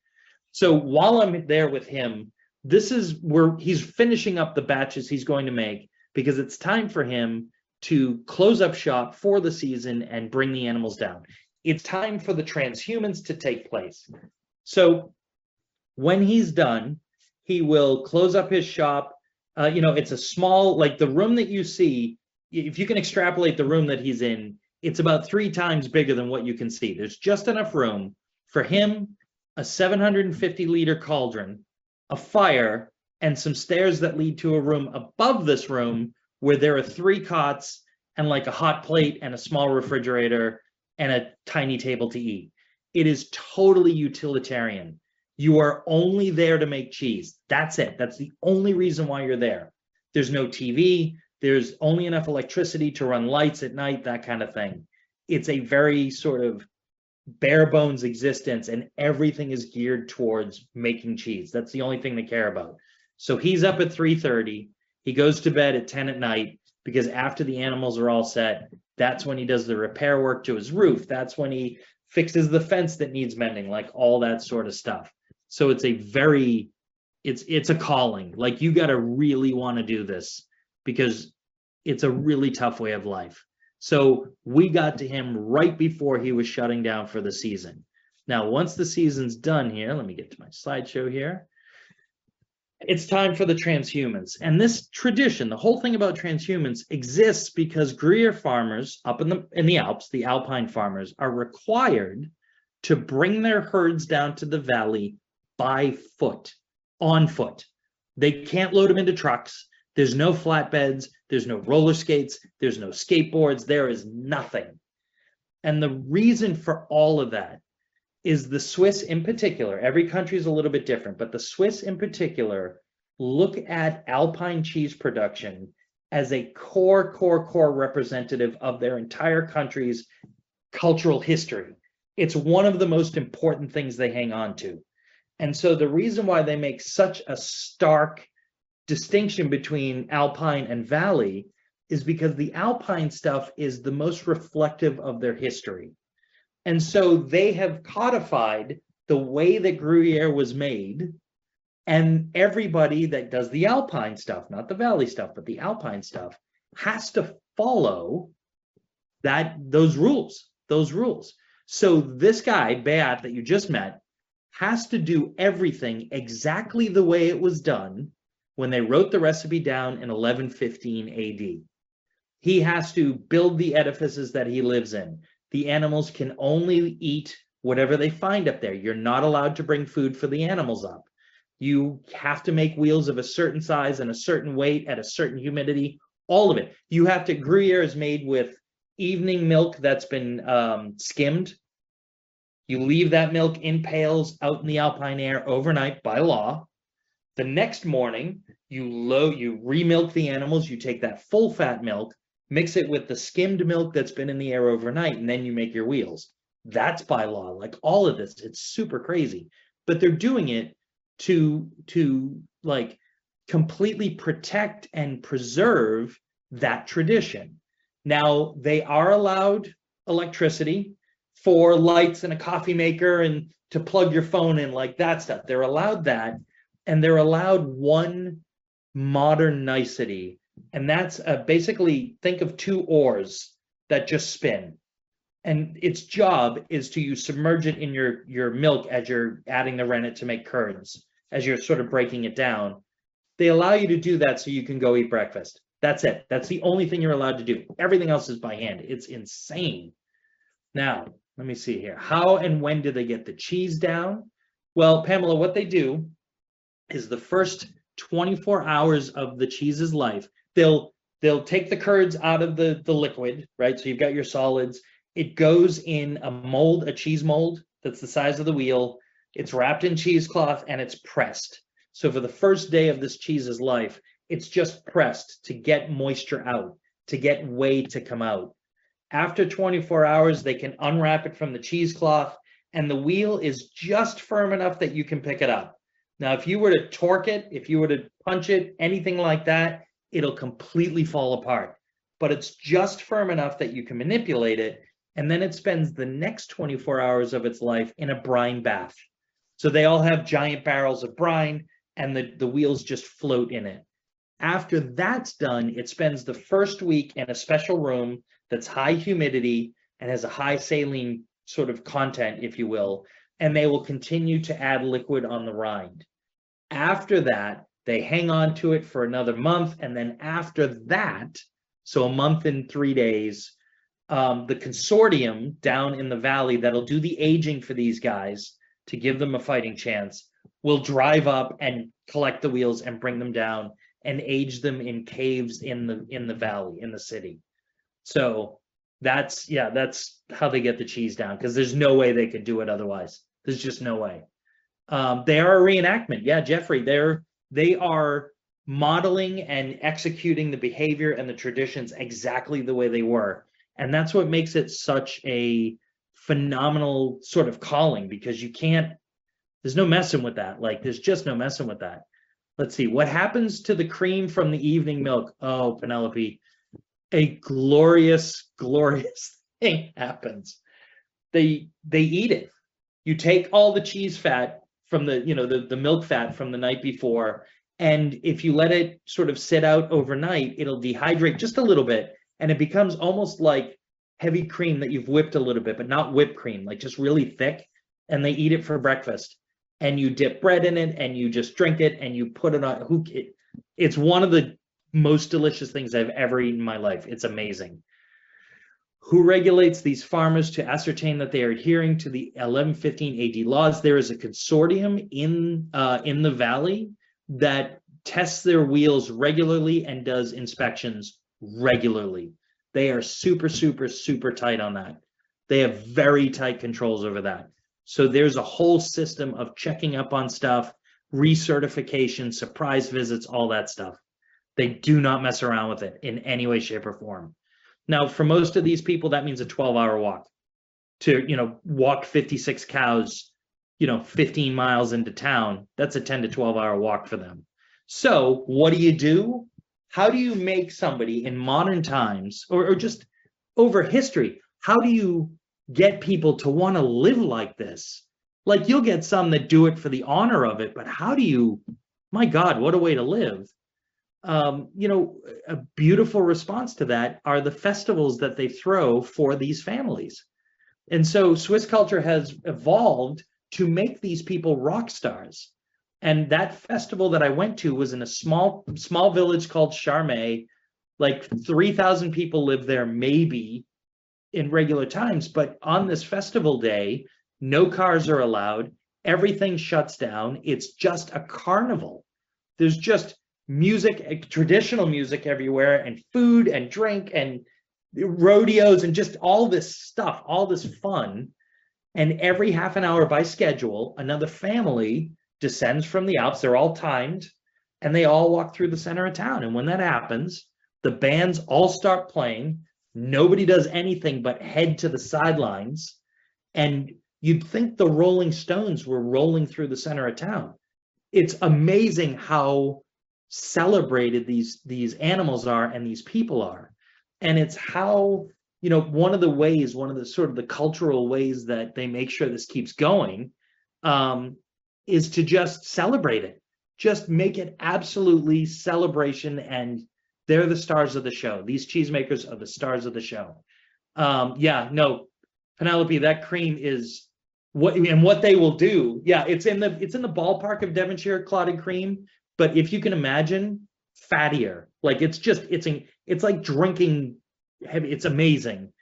So while I'm there with him, this is where he's finishing up the batches he's going to make because it's time for him to close up shop for the season and bring the animals down. It's time for the transhumance to take place. So when he's done, he will close up his shop. Uh, you know, it's a small, like the room that you see, if you can extrapolate the room that he's in, it's about three times bigger than what you can see. There's just enough room for him, a 750 liter cauldron, a fire, and some stairs that lead to a room above this room where there are three cots and like a hot plate and a small refrigerator and a tiny table to eat. It is totally utilitarian. You are only there to make cheese. That's it. That's the only reason why you're there. There's no TV, there's only enough electricity to run lights at night, that kind of thing. It's a very sort of bare bones existence, and everything is geared towards making cheese. That's the only thing they care about. So he's up at 3:30. He goes to bed at 10 at night because after the animals are all set, that's when he does the repair work to his roof. That's when he fixes the fence that needs mending, like all that sort of stuff. So it's a very it's it's a calling. Like you got to really want to do this because it's a really tough way of life. So we got to him right before he was shutting down for the season. Now, once the season's done here, let me get to my slideshow here. It's time for the transhumance. And this tradition, the whole thing about transhumance exists because Gruyere farmers up in the in the Alps, the alpine farmers, are required to bring their herds down to the valley by foot, on foot. They can't load them into trucks. There's no flatbeds, there's no roller skates, there's no skateboards, there is nothing. And the reason for all of that is the Swiss in particular, every country is a little bit different, but the Swiss in particular look at alpine cheese production as a core, core, core representative of their entire country's cultural history. It's one of the most important things they hang on to. And so the reason why they make such a stark distinction between alpine and valley is because the alpine stuff is the most reflective of their history. And so they have codified the way that Gruyere was made. And everybody that does the alpine stuff, not the valley stuff, but the alpine stuff, has to follow that those rules, those rules. So this guy, Beat, that you just met, has to do everything exactly the way it was done when they wrote the recipe down in 1115 AD. He has to build the edifices that he lives in. The animals can only eat whatever they find up there. You're not allowed to bring food for the animals up. You have to make wheels of a certain size and a certain weight at a certain humidity, all of it. You have to, Gruyere is made with evening milk that's been um, skimmed. You leave that milk in pails out in the alpine air overnight by law. The next morning, you load, you remilk the animals, you take that full fat milk, mix it with the skimmed milk that's been in the air overnight, and then you make your wheels. That's by law. Like all of this, it's super crazy. But they're doing it to to like completely protect and preserve that tradition. Now they are allowed electricity for lights and a coffee maker and to plug your phone in like that stuff. They're allowed that and they're allowed one modern nicety and that's uh, basically think of two oars that just spin. And its job is to you submerge it in your your milk as you're adding the rennet to make curds as you're sort of breaking it down. They allow you to do that so you can go eat breakfast. That's it. That's the only thing you're allowed to do. Everything else is by hand. It's insane. Now let me see here. How and when do they get the cheese down? Well pamela what they do is the first 24 hours of the cheese's life they'll they'll take the curds out of the the liquid right? So you've got your solids. It goes in a mold a cheese mold that's the size of the wheel. It's wrapped in cheesecloth and it's pressed. So for the first day of this cheese's life it's just pressed to get moisture out to get whey to come out. After 24 hours they can unwrap it from the cheesecloth and the wheel is just firm enough that you can pick it up now if you were to torque it if you were to punch it anything like that it'll completely fall apart. But it's just firm enough that you can manipulate it. And then it spends the next 24 hours of its life in a brine bath. So they all have giant barrels of brine and the, the wheels just float in it. After that's done, it spends the first week in a special room that's high humidity and has a high saline sort of content, if you will, and they will continue to add liquid on the rind. After that, they hang on to it for another month. And then after that, so a month and three days, um, the consortium down in the valley that'll do the aging for these guys to give them a fighting chance will drive up and collect the wheels and bring them down and age them in caves in the in the valley in the city so that's yeah that's how they get the cheese down because there's no way they could do it otherwise there's just no way um, they are a reenactment yeah jeffrey they're they are modeling and executing the behavior and the traditions exactly the way they were. And that's what makes it such a phenomenal sort of calling because you can't, there's no messing with that. Like, there's just no messing with that. Let's see, what happens to the cream from the evening milk? Oh, Penelope, a glorious, glorious thing happens. They they eat it. You take all the cheese fat from the you know the, the milk fat from the night before and if you let it sort of sit out overnight it'll dehydrate just a little bit and it becomes almost like heavy cream that you've whipped a little bit, but not whipped cream, like just really thick. And they eat it for breakfast. And you dip bread in it and you just drink it and you put it on who it, it's one of the most delicious things I've ever eaten in my life. It's amazing. Who regulates these farmers to ascertain that they are adhering to the 1115 AD laws? There is a consortium in uh, in the valley that tests their wheels regularly and does inspections regularly. They are super, super, super tight on that. They have very tight controls over that. So there's a whole system of checking up on stuff, recertification, surprise visits, all that stuff. They do not mess around with it in any way, shape, or form. Now, for most of these people, that means a 12 hour walk to, you know, walk 56 cows, you know, 15 miles into town. That's a 10 to 12 hour walk for them. So what do you do? How do you make somebody in modern times or, or just over history? How do you get people to want to live like this? Like you'll get some that do it for the honor of it, but how do you, my God, what a way to live um, you know, a beautiful response to that are the festivals that they throw for these families. And so Swiss culture has evolved to make these people rock stars. And that festival that I went to was in a small small village called Charmey. Like 3,000 people live there, maybe in regular times. But on this festival day, no cars are allowed. Everything shuts down. It's just a carnival. There's just music, traditional music everywhere, and food and drink and rodeos and just all this stuff, all this fun. And every half an hour by schedule, another family descends from the Alps. They're all timed and they all walk through the center of town. And when that happens, the bands all start playing. Nobody does anything but head to the sidelines. And you'd think the Rolling Stones were rolling through the center of town. It's amazing how celebrated these these animals are and these people are. And it's how you know one of the ways one of the sort of the cultural ways that they make sure this keeps going um is to just celebrate it. Just make it absolutely celebration and they're the stars of the show. These cheesemakers are the stars of the show. Um yeah no penelope that cream is what and what they will do yeah it's in the it's in the ballpark of devonshire clotted cream but if you can imagine fattier. Like it's just it's it's like drinking heavy it's amazing.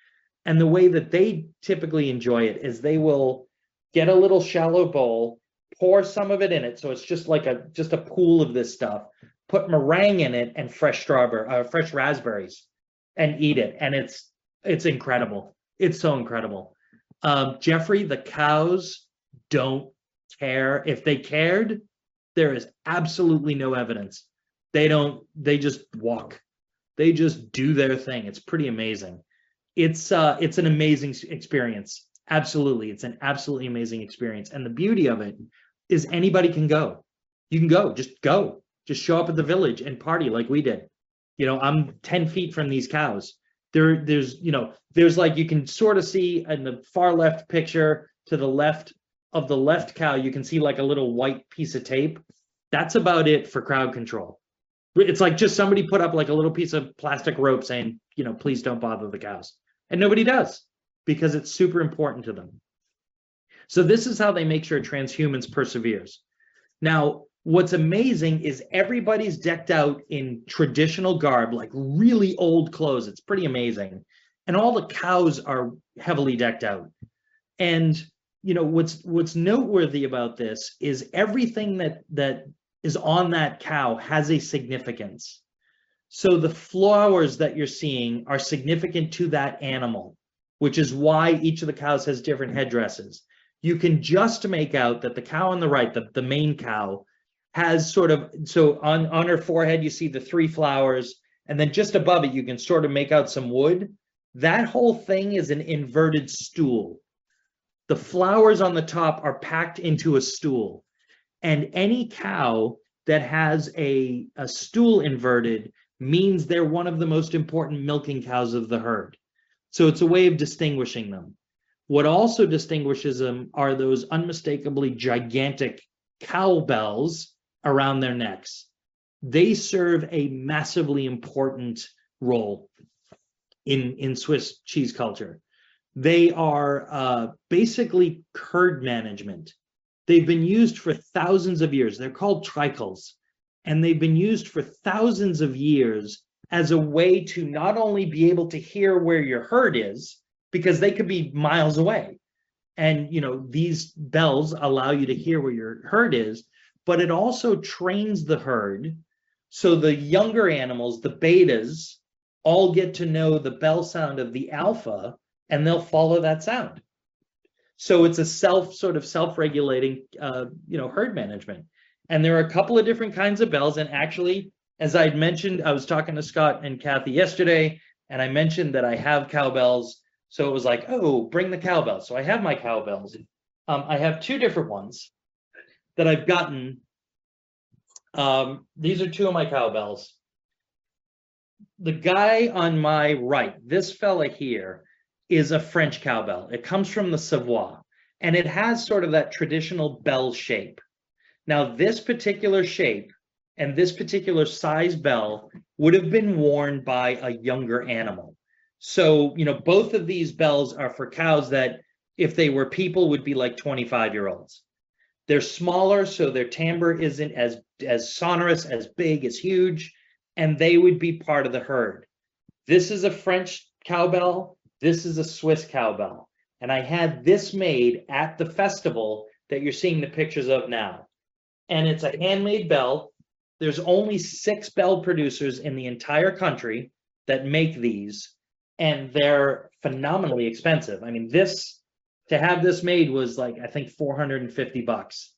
And the way that they typically enjoy it is they will get a little shallow bowl pour some of it in it so it's just like a just a pool of this stuff put meringue in it and fresh strawberry uh, fresh raspberries and eat it. And it's it's incredible. It's so incredible. Um, jeffrey the cows don't care. If they cared there is absolutely no evidence. They don't, they just walk. They just do their thing. It's pretty amazing. It's uh it's an amazing experience. Absolutely. It's an absolutely amazing experience. And the beauty of it is anybody can go. You can go, just go. Just show up at the village and party like we did. You know, I'm 10 feet from these cows. There, there's, you know, there's like you can sort of see in the far left picture to the left of the left cow, you can see like a little white piece of tape. That's about it for crowd control. It's like just somebody put up like a little piece of plastic rope saying, you know, please don't bother the cows. And nobody does because it's super important to them. So this is how they make sure transhumance perseveres. Now, what's amazing is everybody's decked out in traditional garb, like really old clothes. It's pretty amazing. And all the cows are heavily decked out. And you know what's what's noteworthy about this is everything that that is on that cow has a significance. So the flowers that you're seeing are significant to that animal which is why each of the cows has different headdresses. You can just make out that the cow on the right the, the main cow has sort of so on on her forehead you see the three flowers and then just above it you can sort of make out some wood. That whole thing is an inverted stool the flowers on the top are packed into a stool. And any cow that has a, a stool inverted means they're one of the most important milking cows of the herd. So it's a way of distinguishing them. What also distinguishes them are those unmistakably gigantic cow bells around their necks. They serve a massively important role. in in Swiss cheese culture. They are uh, basically herd management. They've been used for thousands of years. They're called trichles, and they've been used for thousands of years as a way to not only be able to hear where your herd is, because they could be miles away. And you know, these bells allow you to hear where your herd is, but it also trains the herd. So the younger animals, the betas, all get to know the bell sound of the alpha and they'll follow that sound. So it's a self sort of self-regulating, uh, you know, herd management. And there are a couple of different kinds of bells. And actually, as I'd mentioned, I was talking to Scott and Kathy yesterday, and I mentioned that I have cowbells. So it was like, oh, bring the cowbells. So I have my cowbells. Um, I have two different ones that I've gotten. Um, these are two of my cowbells. The guy on my right, this fella here, is a French cowbell. It comes from the Savoie, and it has sort of that traditional bell shape. Now, this particular shape and this particular size bell would have been worn by a younger animal. So, you know, both of these bells are for cows that, if they were people, would be like 25 year olds. They're smaller, so their timbre isn't as as sonorous, as big, as huge, and they would be part of the herd. This is a French cowbell. This is a Swiss cowbell, and I had this made at the festival that you're seeing the pictures of now. And it's a handmade bell. There's only six bell producers in the entire country that make these, and they're phenomenally expensive. I mean, this to have this made was like I think 450 bucks.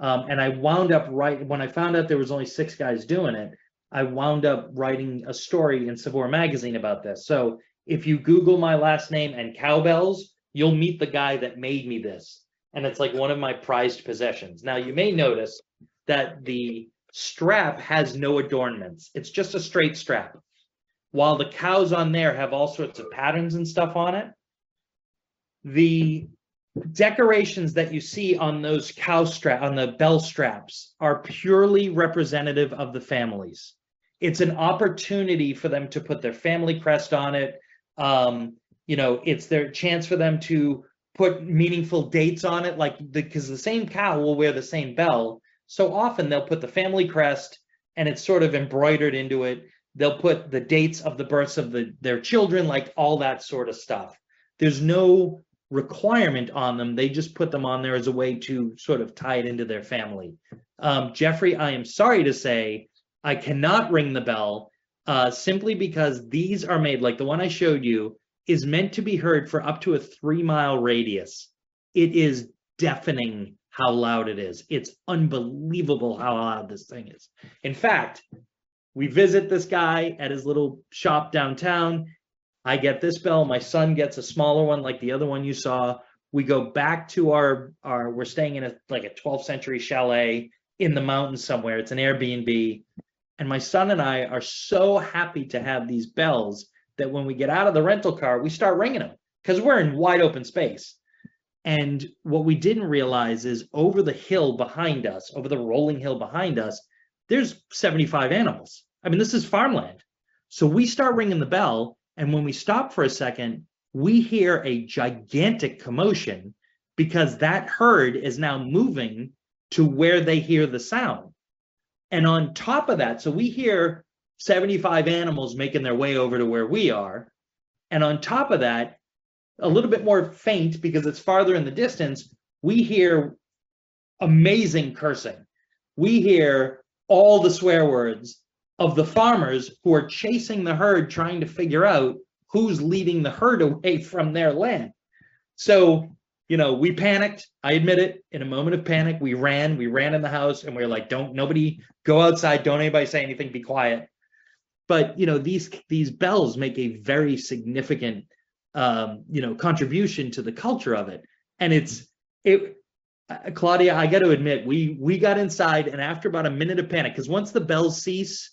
Um, and I wound up right when I found out there was only six guys doing it. I wound up writing a story in Saveur magazine about this. So if you Google my last name and cowbells, you'll meet the guy that made me this, and it's like one of my prized possessions. Now you may notice that the strap has no adornments; it's just a straight strap. While the cows on there have all sorts of patterns and stuff on it, the decorations that you see on those cow strap on the bell straps are purely representative of the families it's an opportunity for them to put their family crest on it um you know it's their chance for them to put meaningful dates on it like because the, the same cow will wear the same bell so often they'll put the family crest and it's sort of embroidered into it they'll put the dates of the births of the their children like all that sort of stuff there's no requirement on them. They just put them on there as a way to sort of tie it into their family. Um, Jeffrey, I am sorry to say I cannot ring the bell uh, simply because these are made, like the one I showed you, is meant to be heard for up to a three mile radius. It is deafening how loud it is. It's unbelievable how loud this thing is. In fact, we visit this guy at his little shop downtown. I get this bell. My son gets a smaller one, like the other one you saw. We go back to our our. We're staying in a like a 12th century chalet in the mountains somewhere. It's an Airbnb, and my son and I are so happy to have these bells that when we get out of the rental car, we start ringing them because we're in wide open space. And what we didn't realize is over the hill behind us, over the rolling hill behind us, there's 75 animals. I mean, this is farmland. So we start ringing the bell and when we stop for a second, we hear a gigantic commotion because that herd is now moving to where they hear the sound. And on top of that, so we hear 75 animals making their way over to where we are. And on top of that, a little bit more faint because it's farther in the distance, we hear amazing cursing. We hear all the swear words of the farmers who are chasing the herd trying to figure out who's leading the herd away from their land. So, you know, we panicked. I admit it. In a moment of panic, we ran. We ran in the house and we are like, "Don't nobody go outside. Don't anybody say anything. Be quiet." But you know, these these bells make a very significant, um, you know, contribution to the culture of it. And it's it. Uh, Claudia, I got to admit, we we got inside, and after about a minute of panic, because once the bells cease,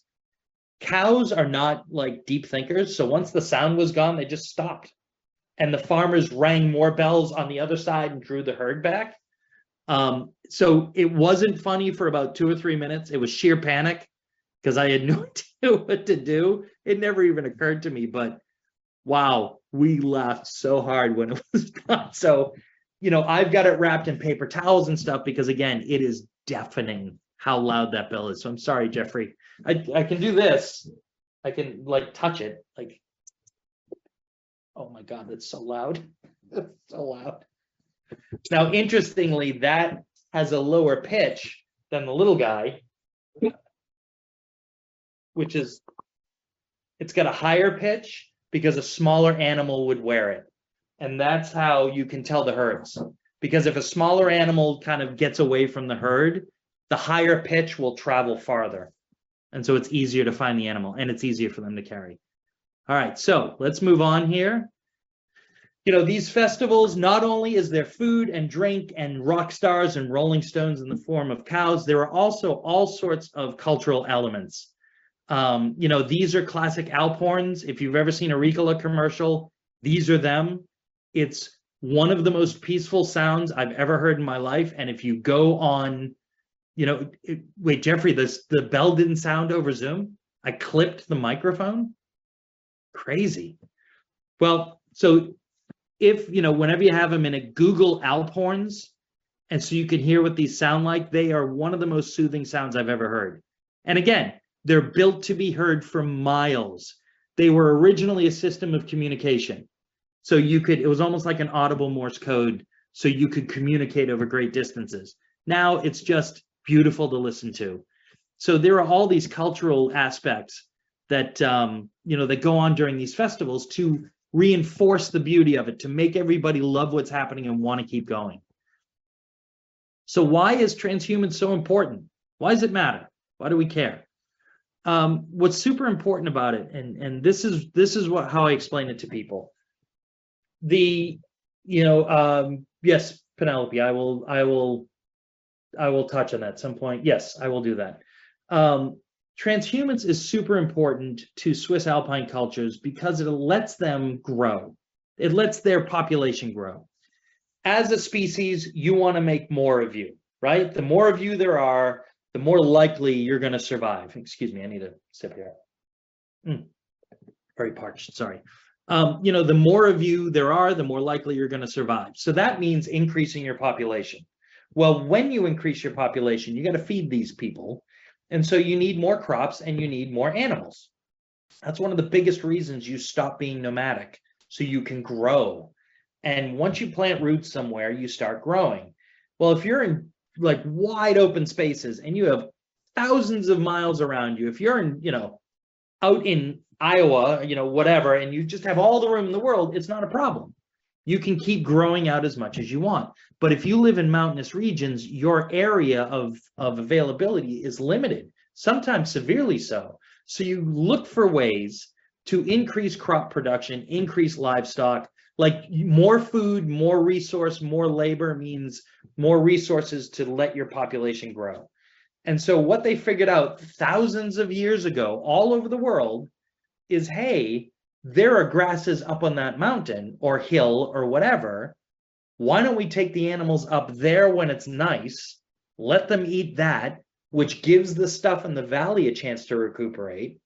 cows are not like deep thinkers. So once the sound was gone, they just stopped. And the farmers rang more bells on the other side and drew the herd back. Um, so it wasn't funny for about two or three minutes. It was sheer panic because I had no idea what to do. It never even occurred to me. But wow, we laughed so hard when it was done. So, you know, I've got it wrapped in paper towels and stuff because again, it is deafening how loud that bell is. So I'm sorry, Jeffrey. I, I can do this. I can like touch it, like. Oh my God, that's so loud. That's so loud. Now, interestingly, that has a lower pitch than the little guy. Which is, it's got a higher pitch because a smaller animal would wear it. And that's how you can tell the herds. Because if a smaller animal kind of gets away from the herd, the higher pitch will travel farther. And so it's easier to find the animal and it's easier for them to carry. All right, so let's move on here. You know, these festivals, not only is there food and drink and rock stars and rolling stones in the form of cows, there are also all sorts of cultural elements. Um, you know, these are classic Alp horns. If you've ever seen a Ricola commercial, these are them. It's one of the most peaceful sounds I've ever heard in my life. And if you go on, you know, it- wait, Jeffrey, this the bell didn't sound over Zoom. I clipped the microphone. Crazy. Well, so if you know, whenever you have them in a Google Alp horns, and so you can hear what these sound like, they are one of the most soothing sounds I've ever heard. And again, they're built to be heard for miles. They were originally a system of communication. So you could, it was almost like an audible Morse code, so you could communicate over great distances. Now it's just beautiful to listen to. So there are all these cultural aspects that um, you know that go on during these festivals to reinforce the beauty of it, to make everybody love what's happening and want to keep going. So why is transhumance so important? Why does it matter? Why do we care? Um, what's super important about it, and and this is this is what how I explain it to people. The you know um, yes, Penelope, I will I will I will touch on that at some point. Yes, I will do that. Um, transhumance is super important to Swiss alpine cultures because it lets them grow. It lets their population grow. As a species, you want to make more of you, right? The more of you there are, the more likely you're going to survive. Excuse me, I need a sip here. Mm, very parched, sorry. Um, you know, the more of you there are, the more likely you're going to survive. So that means increasing your population. Well, when you increase your population, you got to feed these people. And so you need more crops and you need more animals. That's one of the biggest reasons you stop being nomadic, so you can grow. And once you plant roots somewhere, you start growing. Well, if you're in like wide open spaces and you have thousands of miles around you, if you're in, you know, out in Iowa, you know, whatever, and you just have all the room in the world, it's not a problem. You can keep growing out as much as you want. But if you live in mountainous regions, your area of, of availability is limited, sometimes severely so. So you look for ways to increase crop production, increase livestock, like more food, more resource, more labor means more resources to let your population grow. And so what they figured out thousands of years ago all over the world is, hey, there are grasses up on that mountain or hill or whatever. Why don't we take the animals up there when it's nice, let them eat that, which gives the stuff in the valley a chance to recuperate.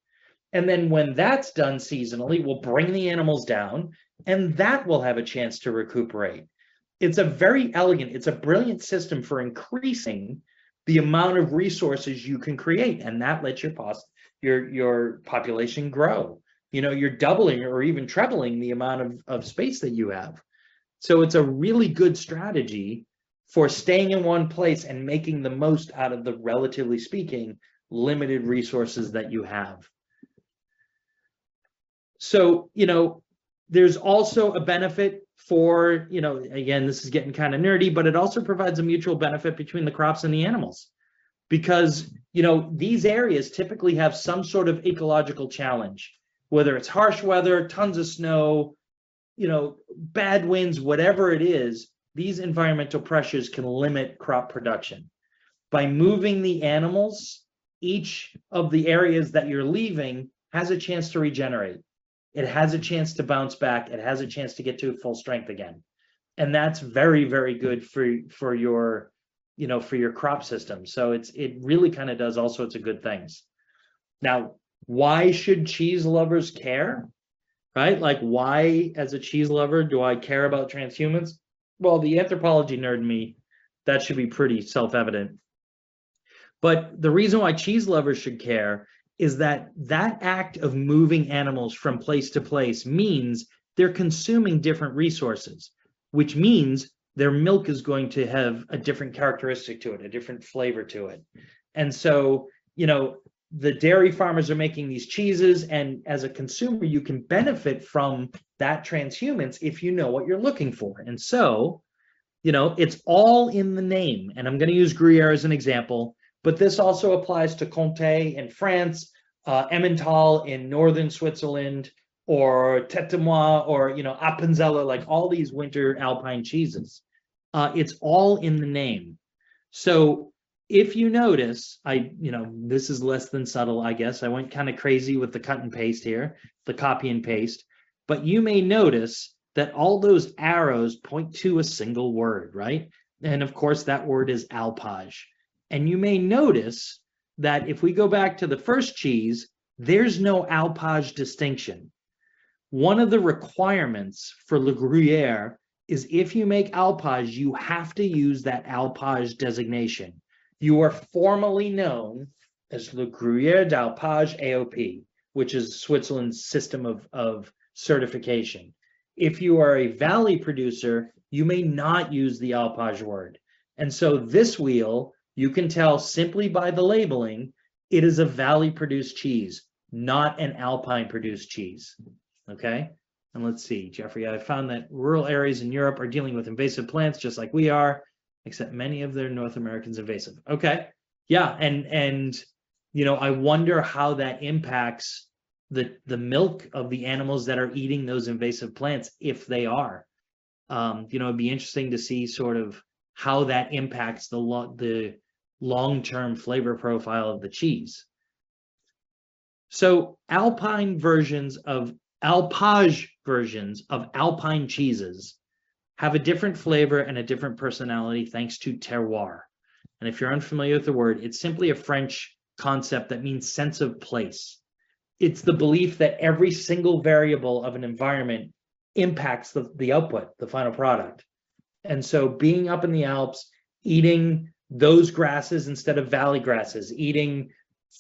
And then when that's done seasonally, we'll bring the animals down and that will have a chance to recuperate. It's a very elegant, it's a brilliant system for increasing the amount of resources you can create. And that lets your, your, your population grow. You know, you're doubling or even trebling the amount of, of space that you have. So it's a really good strategy for staying in one place and making the most out of the relatively speaking limited resources that you have. So, you know, there's also a benefit for, you know, again, this is getting kind of nerdy, but it also provides a mutual benefit between the crops and the animals. Because, you know, these areas typically have some sort of ecological challenge, whether it's harsh weather, tons of snow, you know, bad winds, whatever it is, these environmental pressures can limit crop production. By moving the animals, each of the areas that you're leaving has a chance to regenerate. It has a chance to bounce back. It has a chance to get to full strength again. And that's very, very good for, for your, you know, for your crop system. So it's, it really kind of does all sorts of good things. Now, why should cheese lovers care? right? Like, why, as a cheese lover, do I care about transhumance? Well, the anthropology nerd me, that should be pretty self-evident. But the reason why cheese lovers should care is that that act of moving animals from place to place means they're consuming different resources, which means their milk is going to have a different characteristic to it, a different flavor to it. And so, you know, the dairy farmers are making these cheeses, and as a consumer, you can benefit from that transhumance if you know what you're looking for. And so, you know, it's all in the name. And I'm going to use Gruyere as an example, but this also applies to Comté in France, uh, Emmental in northern Switzerland, or Tête de Moine, or you know, Appenzeller, like all these winter alpine cheeses. Uh, it's all in the name. So if you notice, I, you know, this is less than subtle, I guess. I went kind of crazy with the cut and paste here, the copy and paste, but you may notice that all those arrows point to a single word, right? And of course, that word is alpage. And you may notice that if we go back to the first cheese, there's no alpage distinction. One of the requirements for Le Gruyere is if you make alpage, you have to use that alpage designation. You are formally known as Le Gruyere d'Alpage AOP, which is Switzerland's system of, of certification. If you are a valley producer, you may not use the alpage word. And so this wheel, you can tell simply by the labeling, it is a valley produced cheese, not an alpine produced cheese. Okay. And let's see, Jeffrey, I found that rural areas in Europe are dealing with invasive plants just like we are, except many of their North Americans invasive. Okay. Yeah. And, and, you know, I wonder how that impacts the, the milk of the animals that are eating those invasive plants, if they are. Um, you know, it'd be interesting to see sort of how that impacts the lo- the long-term flavor profile of the cheese. So alpine versions of alpage versions of alpine cheeses have a different flavor and a different personality thanks to terroir. And if you're unfamiliar with the word, it's simply a French concept that means sense of place. It's the belief that every single variable of an environment impacts the, the output, the final product. And so being up in the Alps, eating those grasses instead of valley grasses, eating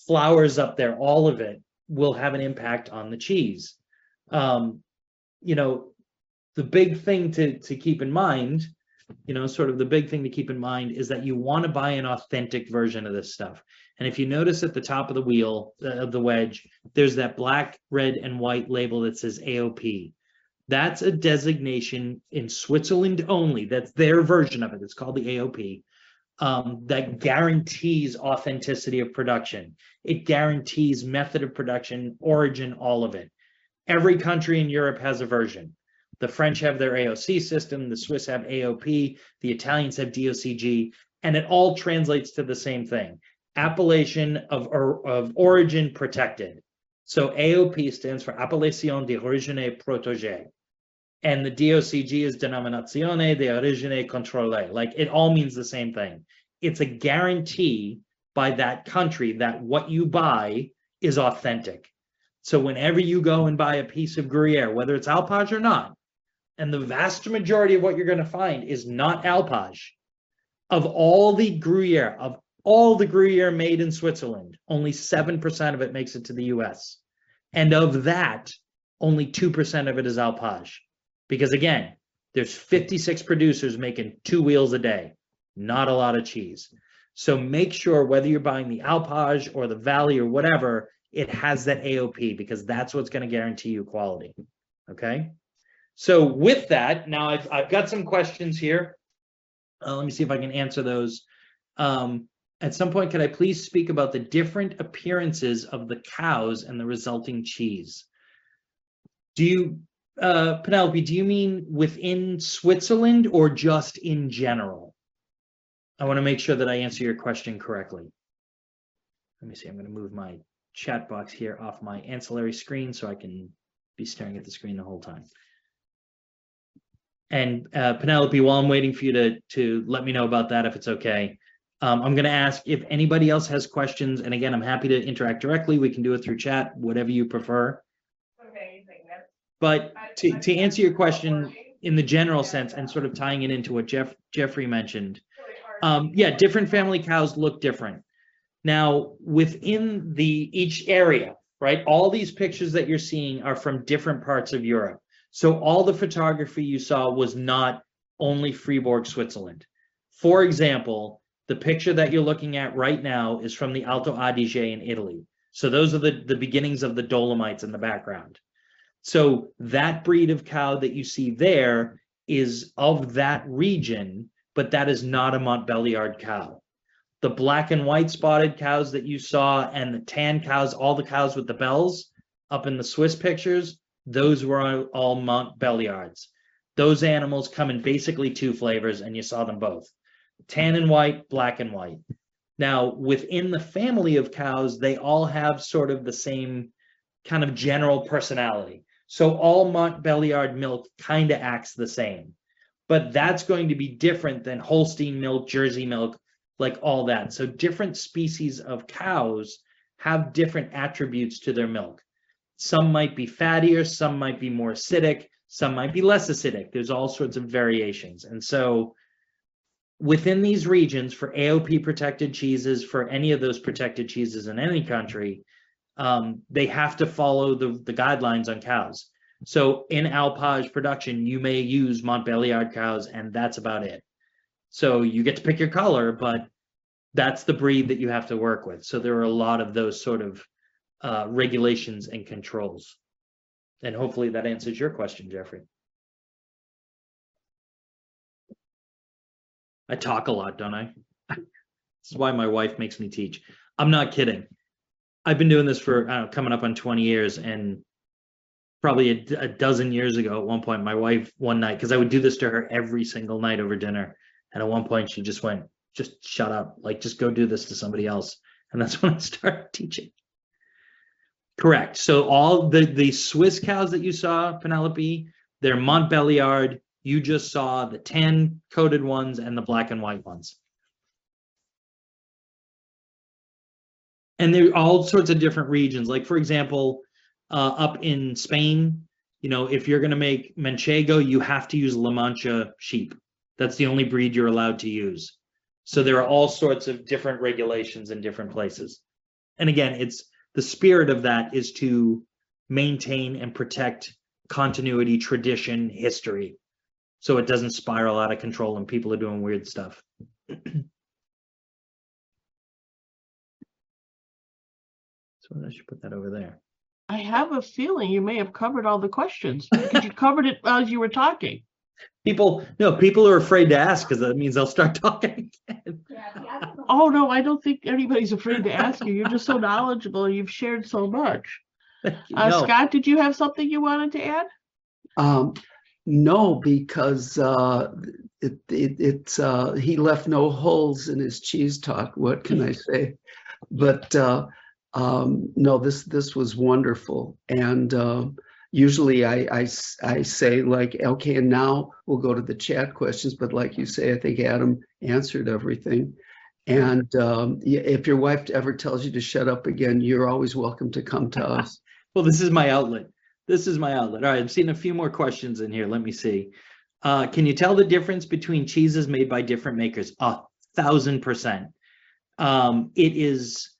flowers up there, all of it will have an impact on the cheese. Um, you know, the big thing to, to keep in mind, you know, sort of the big thing to keep in mind is that you want to buy an authentic version of this stuff. And if you notice at the top of the wheel uh, of the wedge, there's that black, red, and white label that says AOP. That's a designation in Switzerland only. That's their version of it. It's called the AOP. Um, that guarantees authenticity of production. It guarantees method of production, origin, all of it. Every country in Europe has a version. The French have their AOC system, the Swiss have AOP, the Italians have DOCG, and it all translates to the same thing appellation of, of origin protected. So AOP stands for Appellation d'origine protégée. And the DOCG is Denominazione di Origine Controllée. Like it all means the same thing. It's a guarantee by that country that what you buy is authentic. So whenever you go and buy a piece of Gruyere, whether it's Alpage or not, and the vast majority of what you're going to find is not Alpage, of all the Gruyere, of all the Gruyere made in Switzerland, only 7% of it makes it to the US. And of that, only 2% of it is Alpage. Because again, there's 56 producers making two wheels a day, not a lot of cheese. So make sure whether you're buying the Alpage or the Valley or whatever, it has that AOP because that's what's going to guarantee you quality. Okay. So with that, now I've, I've got some questions here. Uh, let me see if I can answer those. Um, at some point, could I please speak about the different appearances of the cows and the resulting cheese? Do you, uh, Penelope, do you mean within Switzerland or just in general? I want to make sure that I answer your question correctly. Let me see, I'm going to move my chat box here off my ancillary screen so I can be staring at the screen the whole time. And uh, Penelope, while I'm waiting for you to, to let me know about that, if it's okay, um, I'm going to ask if anybody else has questions. And again, I'm happy to interact directly. We can do it through chat, whatever you prefer. But to, to answer your question in the general sense and sort of tying it into what Jeff, Jeffrey mentioned, um, yeah, different family cows look different. Now, within the, each area, right, all these pictures that you're seeing are from different parts of Europe. So all the photography you saw was not only Fribourg, Switzerland. For example, the picture that you're looking at right now is from the Alto Adige in Italy. So those are the, the beginnings of the Dolomites in the background. So that breed of cow that you see there is of that region, but that is not a Montbéliarde cow. The black and white spotted cows that you saw and the tan cows, all the cows with the bells up in the Swiss pictures, those were all- all Montbéliardes. Those animals come in basically two flavors and you saw them both. Tan and white, black and white. Now, within the family of cows, they all have sort of the same kind of general personality. So all Montbéliarde milk kind of acts the same. But that's going to be different than Holstein milk, Jersey milk, like all that. So different species of cows have different attributes to their milk. Some might be fattier, some might be more acidic, some might be less acidic. There's all sorts of variations. And so within these regions for AOP protected cheeses, for any of those protected cheeses in any country, um, they have to follow the, the guidelines on cows. So in Alpage production, you may use Montbéliarde cows and that's about it. So you get to pick your color, but that's the breed that you have to work with. So there are a lot of those sort of uh, regulations and controls. And hopefully that answers your question, Jeffrey. I talk a lot, don't I? This is why my wife makes me teach. I'm not kidding. I've been doing this for know, coming up on 20 years and probably a dozen years ago at one point, my wife one night, because I would do this to her every single night over dinner. And at one point she just went, just shut up, like just go do this to somebody else. And that's when I started teaching. Correct. So all the, the Swiss cows that you saw, Penelope, they're Montbéliarde. You just saw the tan coated ones and the black and white ones. And they're all sorts of different regions. Like for example, uh, up in Spain, you know, if you're going to make Manchego, you have to use La Mancha sheep. That's the only breed you're allowed to use. So there are all sorts of different regulations in different places. And again, it's the spirit of that is to maintain and protect continuity, tradition, history. So it doesn't spiral out of control and people are doing weird stuff. So I should put that over there. I have a feeling you may have covered all the questions because you covered it as you were talking. People, no, people are afraid to ask because that means they'll start talking. Oh, no, I don't think anybody's afraid to ask you. You're just so knowledgeable. You've shared so much. Uh, No. Scott, did you have something you wanted to add? Um, no, because uh, it, it, it's uh, he left no holes in his cheese talk. What can I say? But uh, um, no, this this was wonderful. And uh, usually I say like, okay, and now we'll go to the chat questions. But like you say, I think Adam answered everything. And um, if your wife ever tells you to shut up again, you're always welcome to come to us. Well, this is my outlet. This is my outlet. All right, I've seen a few more questions in here. Let me see. Uh, can you tell the difference between cheeses made by different makers? A thousand percent. Um, it is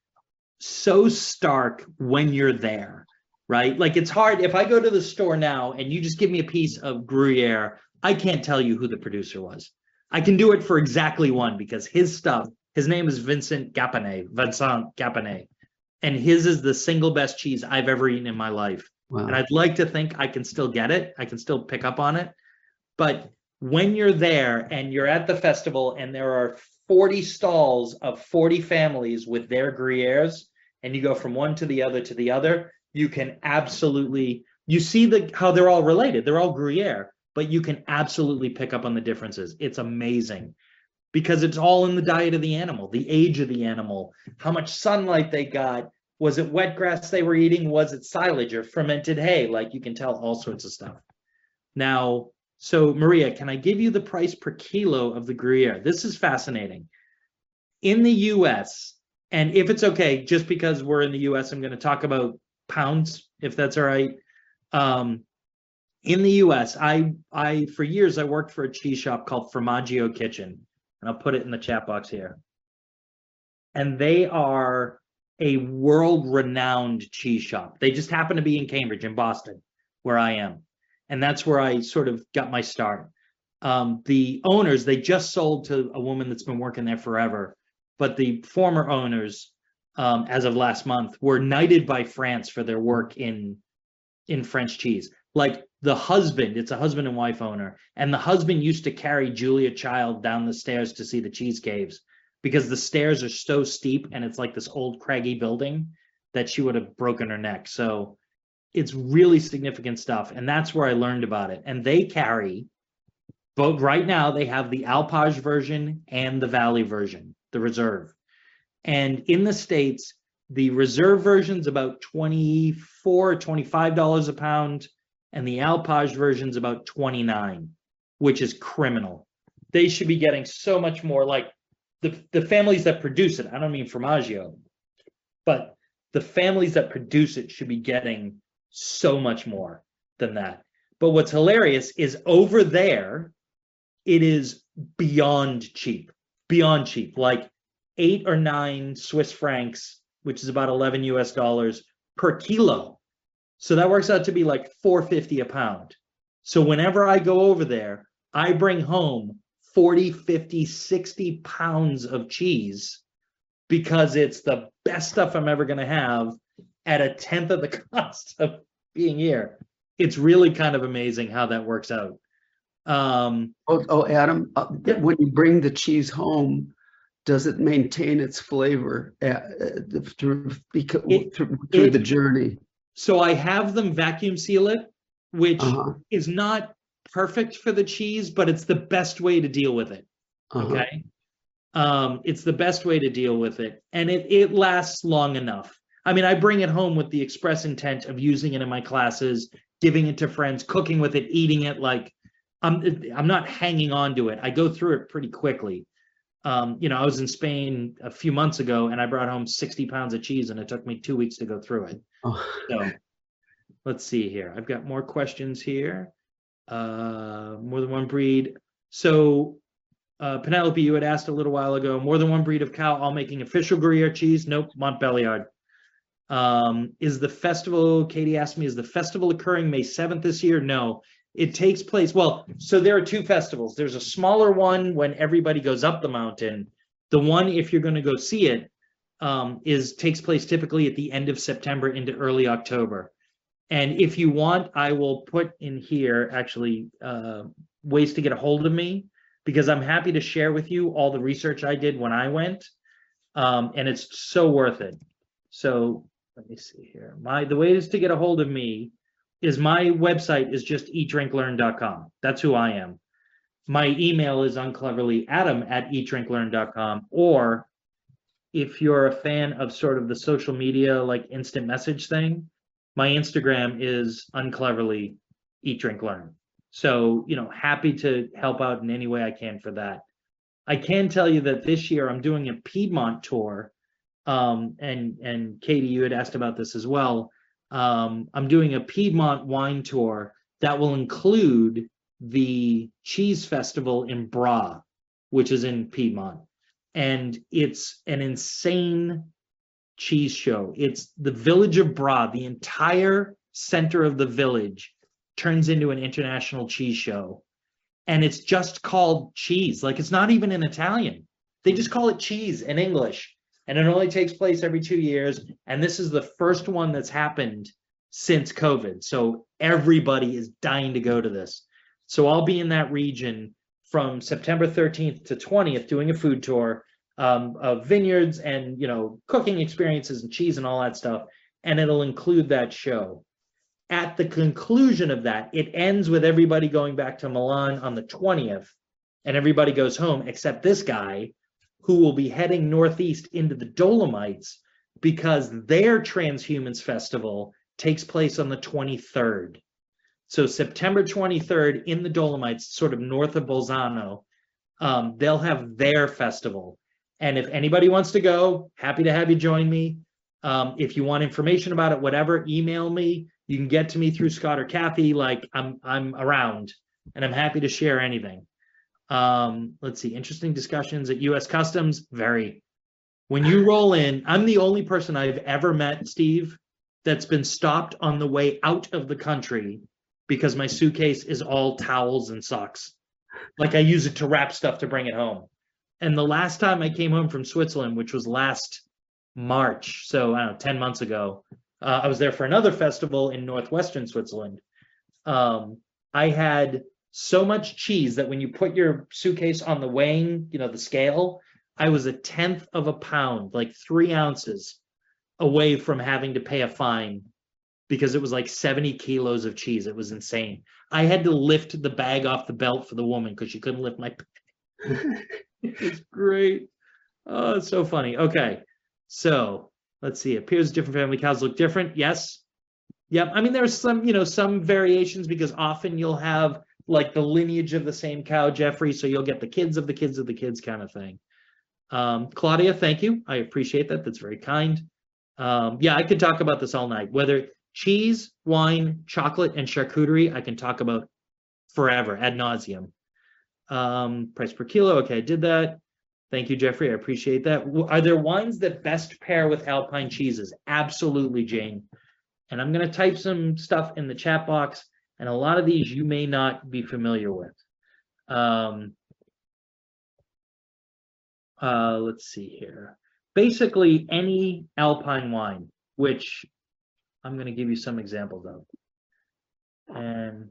so stark when you're there, right? Like it's hard. If I go to the store now and you just give me a piece of Gruyere, I can't tell you who the producer was. I can do it for exactly one because his stuff, his name is Vincent Gapanet, Vincent Gapanet. And his is the single best cheese I've ever eaten in my life. Wow. And I'd like to think I can still get it. I can still pick up on it. But when you're there and you're at the festival and there are 40 stalls of 40 families with their Gruyères, and you go from one to the other to the other, you can absolutely you see the how they're all related. They're all Gruyere, but you can absolutely pick up on the differences. It's amazing because it's all in the diet of the animal, the age of the animal, how much sunlight they got, was it wet grass they were eating? Was it silage or fermented hay? Like you can tell all sorts of stuff. Now, so Maria, can I give you the price per kilo of the Gruyere? This is fascinating. In the US, and if it's okay, just because we're in the US, I'm going to talk about pounds, if that's all right. Um, in the US, I I for years I worked for a cheese shop called Formaggio Kitchen, and I'll put it in the chat box here. And they are a world-renowned cheese shop. They just happen to be in Cambridge, in Boston, where I am, and that's where I sort of got my start. Um, the owners they just sold to a woman that's been working there forever, but the former owners, um, as of last month, were knighted by France for their work in in French cheese. Like the husband, it's a husband and wife owner, and the husband used to carry Julia Child down the stairs to see the cheese caves because the stairs are so steep and it's like this old craggy building that she would have broken her neck. So it's really significant stuff. And that's where I learned about it. And they carry both right now, they have the Alpage version and the Valley version, the reserve. And in the States, the reserve version's about 24 $25 a pound, and the Alpage version's about 29, which is criminal. They should be getting so much more like the, the families that produce it. I don't mean Formaggio, but the families that produce it should be getting so much more than that. But what's hilarious is over there, it is beyond cheap, beyond cheap, like eight or nine Swiss francs, which is about 11 US dollars per kilo. So that works out to be like 450 a pound. So whenever I go over there, I bring home 40, 50, 60 pounds of cheese because it's the best stuff I'm ever going to have at a tenth of the cost of being here. It's really kind of amazing how that works out. Um, Oh, oh, Adam, uh, Yeah. when you bring the cheese home, does it maintain its flavor uh, uh, through, because, It- through, through the journey? So I have them vacuum seal it, which Uh-huh, is not perfect for the cheese, but it's the best way to deal with it. uh-huh. Okay. Um, it's the best way to deal with it. And it it lasts long enough. I mean, I bring it home with the express intent of using it in my classes, giving it to friends, cooking with it, eating it. Like I'm I'm not hanging on to it. I go through it pretty quickly. Um, you know, I was in Spain a few months ago and I brought home 60 pounds of cheese and it took me two weeks to go through it. Oh, So let's see here. I've got more questions here. Uh, more than one breed. So uh, Penelope, you had asked a little while ago, more than one breed of cow, all making official Gruyere cheese? Nope, Montbéliarde. Um, is the festival, Katie asked me, is the festival occurring May 7th this year? No, it takes place, well, so there are two festivals. There's a smaller one when everybody goes up the mountain. The one, if you're gonna go see it, um, is, takes place typically at the end of September into early October. And if you want, I will put in here, actually, uh, ways to get a hold of me, because I'm happy to share with you all the research I did when I went. Um, and it's so worth it. So let me see here. My, the ways to get a hold of me is my website is just eatdrinklearn.com. That's who I am. My email is uncleverlyadam at eatdrinklearn.com. Or if you're a fan of sort of the social media, like instant message thing, my Instagram is uncleverly eat, drink, learn. So, you know, happy to help out in any way I can for that. I can tell you that this year I'm doing a Piedmont tour. Um, and, and Katie, you had asked about this as well. Um, I'm doing a Piedmont wine tour that will include the cheese festival in Bra, which is in Piedmont. And it's an insane cheese show. It's the village of Bra, the entire center of the village turns into an international cheese show. And it's just called cheese. Like it's not even in Italian. They just call it cheese in English. And it only takes place every two years. And this is the first one that's happened since COVID. So everybody is dying to go to this. So I'll be in that region from September 13th to 20th doing a food tour um, of vineyards and you know cooking experiences and cheese and all that stuff, and it'll include that show. At the conclusion of that, it ends with everybody going back to Milan on the 20th, and everybody goes home except this guy who will be heading northeast into the Dolomites because their Transhumance Festival takes place on the 23rd. So September 23rd in the Dolomites, sort of north of Bolzano, um, they'll have their festival. And if anybody wants to go, happy to have you join me. Um, if you want information about it, whatever, email me. You can get to me through Scott or Kathy. Like I'm I'm around and I'm happy to share anything. Um, let's see, interesting discussions at US Customs. Very. When you roll in, I'm the only person I've ever met, Steve, that's been stopped on the way out of the country because my suitcase is all towels and socks. Like I use it to wrap stuff to bring it home. And the last time I came home from Switzerland, which was last March, so I don't know, 10 months ago, uh, I was there for another festival in northwestern Switzerland. Um, I had so much cheese that when you put your suitcase on the weighing, you know, the scale, I was a tenth of a pound, like three ounces away from having to pay a fine because it was like 70 kilos of cheese. It was insane. I had to lift the bag off the belt for the woman because she couldn't lift my. it's great. Oh, it's so funny. Okay. So let's see. Appears different family cows look different. Yes. Yep. I mean, there's some, you know, some variations because often you'll have like the lineage of the same cow, Jeffrey. So you'll get the kids of the kids of the kids kind of thing. Um, Claudia, thank you. I appreciate that. That's very kind. Um, yeah, I could talk about this all night. Whether cheese, wine, chocolate, and charcuterie, I can talk about forever ad nauseum. Um, price per kilo. Okay, I did that. Thank you, Jeffrey. I appreciate that. Are there wines that best pair with alpine cheeses? Absolutely, Jane. And I'm going to type some stuff in the chat box, and a lot of these you may not be familiar with. Um, uh, let's see here. Basically, any alpine wine, which I'm going to give you some examples of. And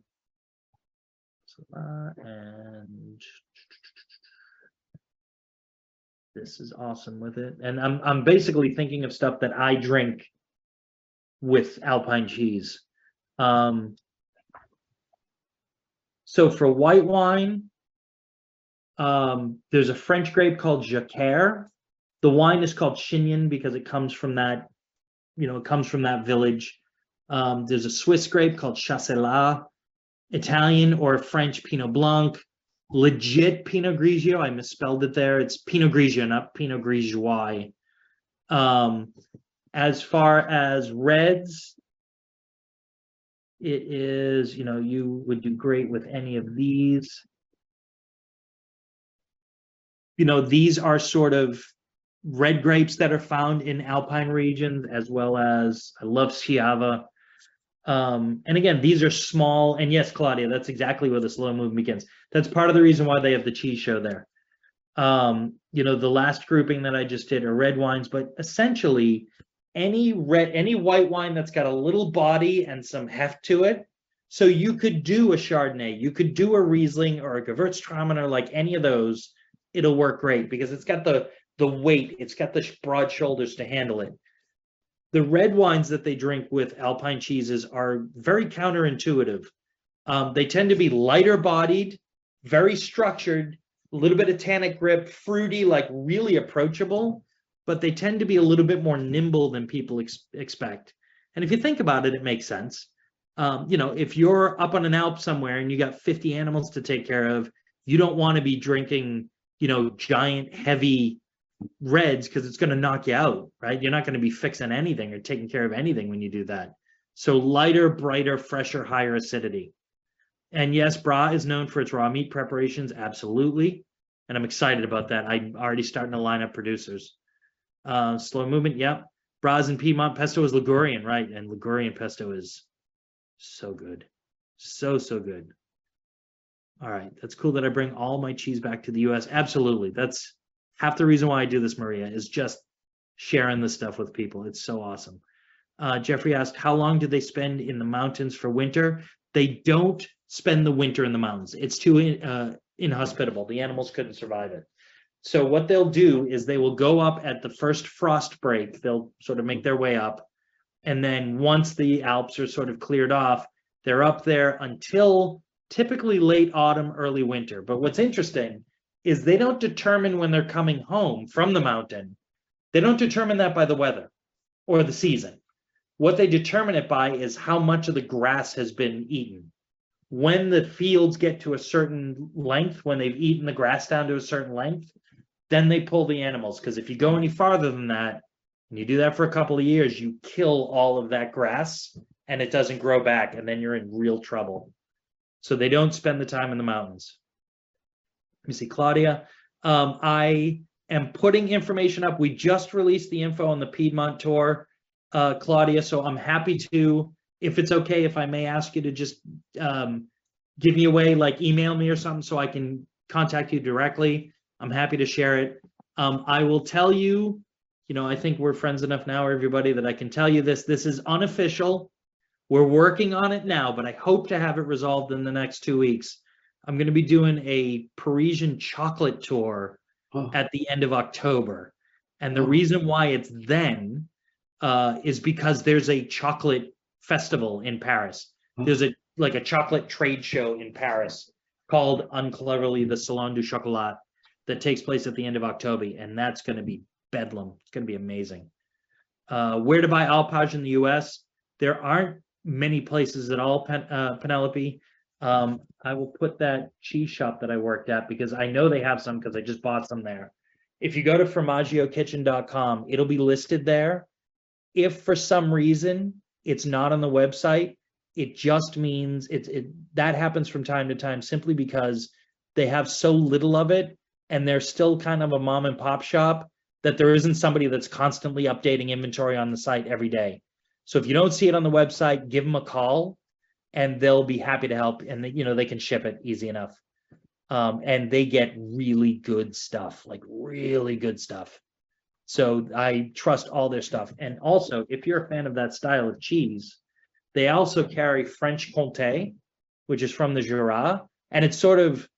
uh, and this is awesome with it. And I'm I'm basically thinking of stuff that I drink with alpine cheese. Um, so for white wine, um, there's a French grape called Jacquère. The wine is called Chignin because it comes from that, you know, it comes from that village. Um, there's a Swiss grape called Chasselas, Italian or French Pinot Blanc, legit Pinot Grigio. I misspelled it there. It's Pinot Grigio, not Pinot Grigiois. Um, as far as reds, it is, you know, you would do great with any of these. You know, these are sort of red grapes that are found in alpine regions as well as I love Schiava. Um, and again, these are small, and yes, Claudia, that's exactly where the slow move begins. That's part of the reason why they have the cheese show there. Um, you know, the last grouping that I just did are red wines, but essentially any red, any white wine that's got a little body and some heft to it. So you could do a Chardonnay, you could do a Riesling or a Gewürztraminer, like any of those. It'll work great because it's got the the weight, it's got the broad shoulders to handle it. The red wines that they drink with alpine cheeses are very counterintuitive. Um, they tend to be lighter bodied, very structured, a little bit of tannic grip, fruity, like really approachable, but they tend to be a little bit more nimble than people ex- expect. And if you think about it, it makes sense. Um, you know, if you're up on an Alp somewhere and you got 50 animals to take care of, you don't want to be drinking, you know, giant, heavy reds because it's going to knock you out, right? You're not going to be fixing anything or taking care of anything when you do that. So lighter, brighter, fresher, higher acidity. And yes, Bra is known for its raw meat preparations, absolutely. And I'm excited about that. I'm already starting to line up producers. Uh, slow movement, yep. Bras and Piedmont pesto is Ligurian, right? And Ligurian pesto is so good. So, so good. All right. That's cool that I bring all my cheese back to the US. Absolutely. That's half the reason why I do this, Maria, is just sharing this stuff with people. It's so awesome. Uh, Jeffrey asked, how long do they spend in the mountains for winter? They don't spend the winter in the mountains. It's too uh, inhospitable. The animals couldn't survive it. So what they'll do is they will go up at the first frost break. They'll sort of make their way up. And then once the Alps are sort of cleared off, they're up there until typically late autumn, early winter. But what's interesting is they don't determine when they're coming home from the mountain. They don't determine that by the weather or the season. What they determine it by is how much of the grass has been eaten. When the fields get to a certain length, when they've eaten the grass down to a certain length, then they pull the animals. Because if you go any farther than that, and you do that for a couple of years, you kill all of that grass and it doesn't grow back, and then you're in real trouble. So they don't spend the time in the mountains. Let me see, Claudia. Um, I am putting information up. We just released the info on the Piedmont tour, uh, Claudia. So I'm happy to, if it's okay, if I may ask you to just um, give me a way, like email me or something, so I can contact you directly. I'm happy to share it. Um, I will tell you, you know, I think we're friends enough now, everybody, that I can tell you this. This is unofficial. We're working on it now, but I hope to have it resolved in the next two weeks. I'm going to be doing a Parisian chocolate tour Oh, at the end of October. And the reason why it's then uh, is because there's a chocolate festival in Paris. There's a like a chocolate trade show in Paris called uncleverly the Salon du Chocolat that takes place at the end of October, and that's going to be bedlam. It's going to be amazing. Uh, where to buy Alpage in the U.S. There aren't many places at all, Pen, uh, Penelope. Um, I will put that cheese shop that I worked at because I know they have some because I just bought some there. If you go to formaggio.kitchen.com, it'll be listed there. If for some reason it's not on the website, it just means it's it that happens from time to time simply because they have so little of it and they're still kind of a mom and pop shop that there isn't somebody that's constantly updating inventory on the site every day. So if you don't see it on the website, give them a call and they'll be happy to help and you know they can ship it easy enough. Um, and they get really good stuff, like really good stuff. So I trust all their stuff. And also, if you're a fan of that style of cheese, they also carry French Comté, which is from the Jura, and it's sort of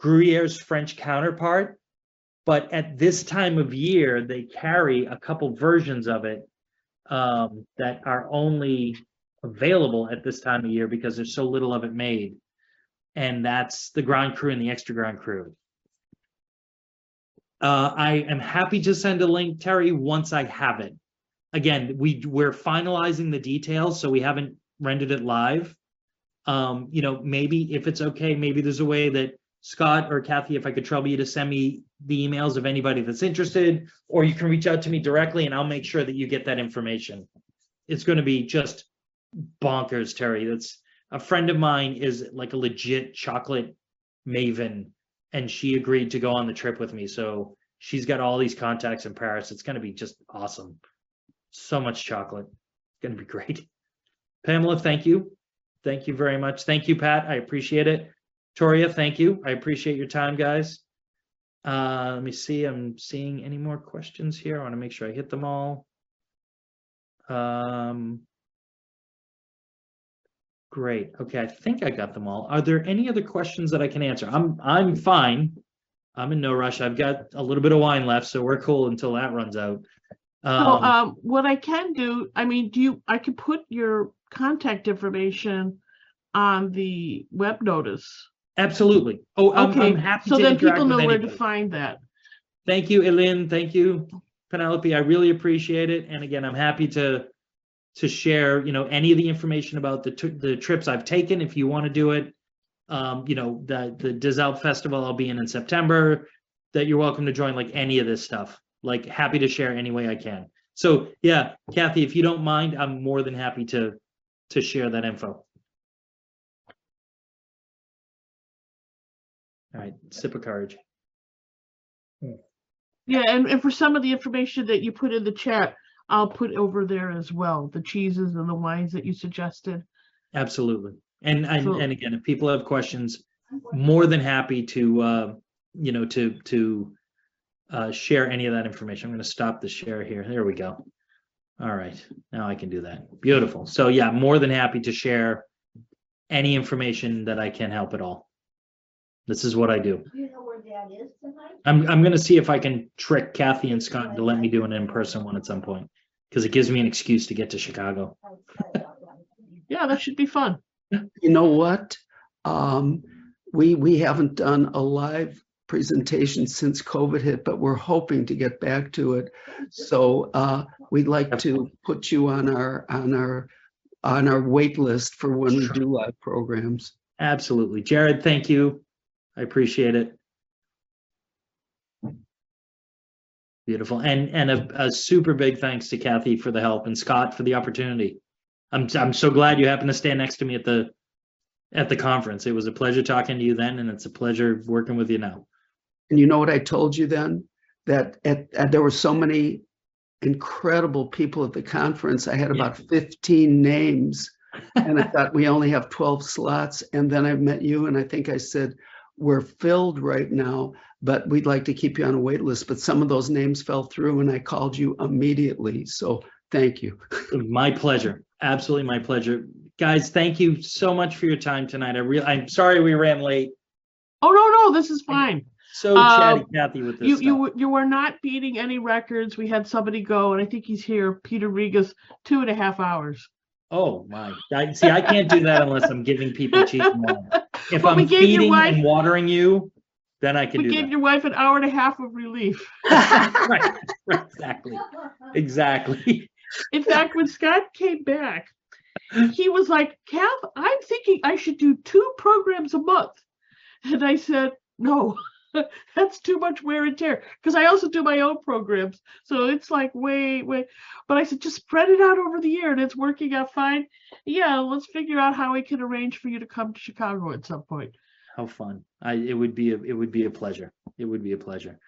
Gruyere's French counterpart. But at this time of year, they carry a couple versions of it um, that are only available at this time of year because there's so little of it made. And that's the Grand Cru and the Extra Grand Cru. Uh, I am happy to send a link, Terry, once I have it. Again, we, we're finalizing the details, so we haven't rendered it live. Um, you know, maybe if it's okay, maybe there's a way that Scott or Kathy, if I could trouble you to send me the emails of anybody that's interested, or you can reach out to me directly and I'll make sure that you get that information. It's gonna be just bonkers, Terry. That's, a friend of mine is like a legit chocolate maven and she agreed to go on the trip with me. So she's got all these contacts in Paris. It's going to be just awesome. So much chocolate. It's going to be great. Pamela, thank you. Thank you very much. Thank you, Pat. I appreciate it. Toria, thank you. I appreciate your time, guys. Uh, let me see. I'm seeing any more questions here. I want to make sure I hit them all. Um, Great. Okay, I think I got them all. Are there any other questions that I can answer? I'm I'm fine. I'm in no rush. I've got a little bit of wine left, so we're cool until that runs out. So, Um, um, what I can do, I mean, do you, I could put your contact information on the web notice. Absolutely. Oh, I'm, I'm Okay, happy so to then interact people with know where to anybody. find that. Thank you, Elin. Thank you, Penelope. I really appreciate it. And again, I'm happy to to share, you know, any of the information about the the trips I've taken. If you want to do it, um, you know, the the Désalpe Festival I'll be in in September. That you're welcome to join. Like any of this stuff. Like happy to share any way I can. So yeah, Kathy, if you don't mind, I'm more than happy to to share that info. All right, sip of courage. Yeah, and, and for some of the information that you put in the chat, I'll put over there as well, the cheeses and the wines that you suggested. Absolutely. And, and, So- and again, if people have questions, more than happy to, uh, you know, to, to, uh, share any of that information. I'm going to stop the share here. There we go. All right. Now I can do that. Beautiful. So yeah, more than happy to share any information that I can help at all. This is what I do. Do you know where Dad is tonight? I'm, I'm gonna see if I can trick Kathy and Scott to let me do an in-person one at some point. Cause it gives me an excuse to get to Chicago. Yeah, that should be fun. You know what? Um, we, we haven't done a live presentation since COVID hit, but we're hoping to get back to it. So, uh, we'd like to put you on our, on our, on our wait list for when we do live programs. Absolutely. Jared, thank you. I appreciate it. Beautiful. And, and a, a super big thanks to Kathy for the help and Scott for the opportunity. I'm I'm so glad you happened to stand next to me at the at the conference. It was a pleasure talking to you then, and it's a pleasure working with you now. And you know what I told you then? That at, at- there were so many incredible people at the conference. I had Yeah. about 15 names. And I thought we only have 12 slots. And then I met you and I think I said, we're filled right now, but we'd like to keep you on a wait list. But some of those names fell through and I called you immediately. So thank you. My pleasure. Absolutely my pleasure. Guys, thank you so much for your time tonight. I really I'm sorry we ran late. Oh, no, no, this is fine. So Uh, chatty Kathy with this You, stuff. you, were- you were not beating any records. We had somebody go, and I think he's here, Peter Regas, two and a half hours. Oh my, I, see, I can't do that unless I'm giving people cheap water. If But we I'm gave your feeding wife- and watering you, then I can We do gave that. your wife an hour and a half of relief. Right, right, exactly, exactly. In fact, when Scott came back, he was like, Kath, I'm thinking I should do two programs a month. And I said, no, that's too much wear and tear. Because I also do my own programs. So it's like way, way. But I said, just spread it out over the year and it's working out fine. Yeah, let's figure out how we can arrange for you to come to Chicago at some point. How fun. I, it would be, a it would be a pleasure. It would be a pleasure.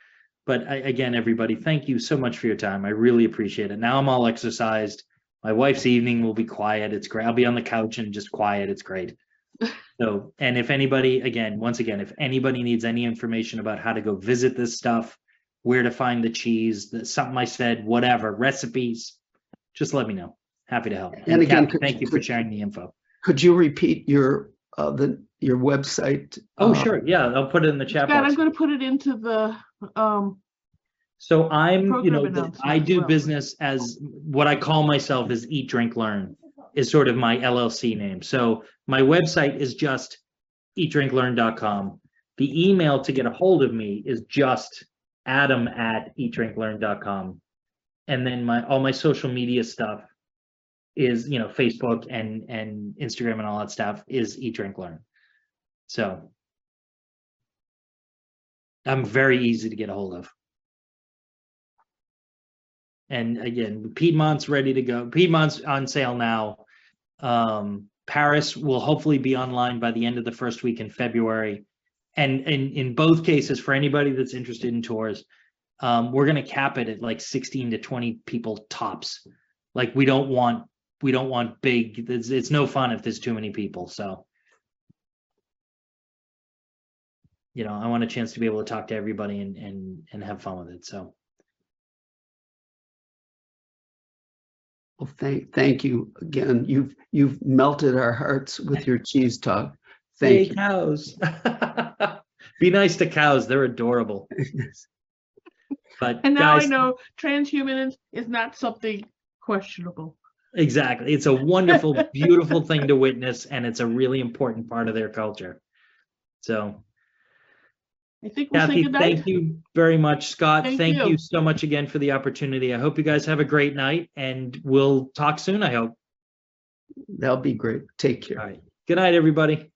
But I, again, everybody, thank you so much for your time. I really appreciate it. Now I'm all exercised. My wife's evening will be quiet. It's great. I'll be on the couch and just quiet. It's great. So, and if anybody, again, once again, if anybody needs any information about how to go visit this stuff, where to find the cheese, the, something I said, whatever, recipes, just let me know. Happy to help. And again, Kathy, could- thank you for sharing the info. Could you repeat your, uh, the, your website? Oh, uh, sure. Yeah, I'll put it in the chat Scott, box. I'm going to put it into the, um, So I'm, you know, the- I do well. business as what I call myself is Eat, Drink, Learn is sort of my LLC name. So my website is just eatdrinklearn.com. The email to get a hold of me is just adam at eatdrinklearn.com. And then my, all my social media stuff is, you know, Facebook and, and Instagram and all that stuff is Eat, Drink, Learn. So I'm very easy to get a hold of. And again, Piedmont's ready to go. Piedmont's on sale now. Um, Paris will hopefully be online by the end of the first week in February. And in, both cases, for anybody that's interested in tours, um, we're gonna cap it at like sixteen to twenty people tops. Like, we don't want, we don't want big, it's, it's no fun if there's too many people, so. You know, I want a chance to be able to talk to everybody and, and, and have fun with it, so. Well, thank, thank you again. You've, you've melted our hearts with your cheese talk. Hey, Thank cows. Be nice to cows. They're adorable. you. But and now I know transhumanism is not something questionable. exactly. It's a wonderful, beautiful thing to witness, and it's a really important part of their culture. So, I think we'll say goodnight. thank you very much. Scott, Thank thank you. you so much again for the opportunity. I hope you guys have a great night, and we'll talk soon, I hope. That'll be great. Take care. All right. Good night, everybody.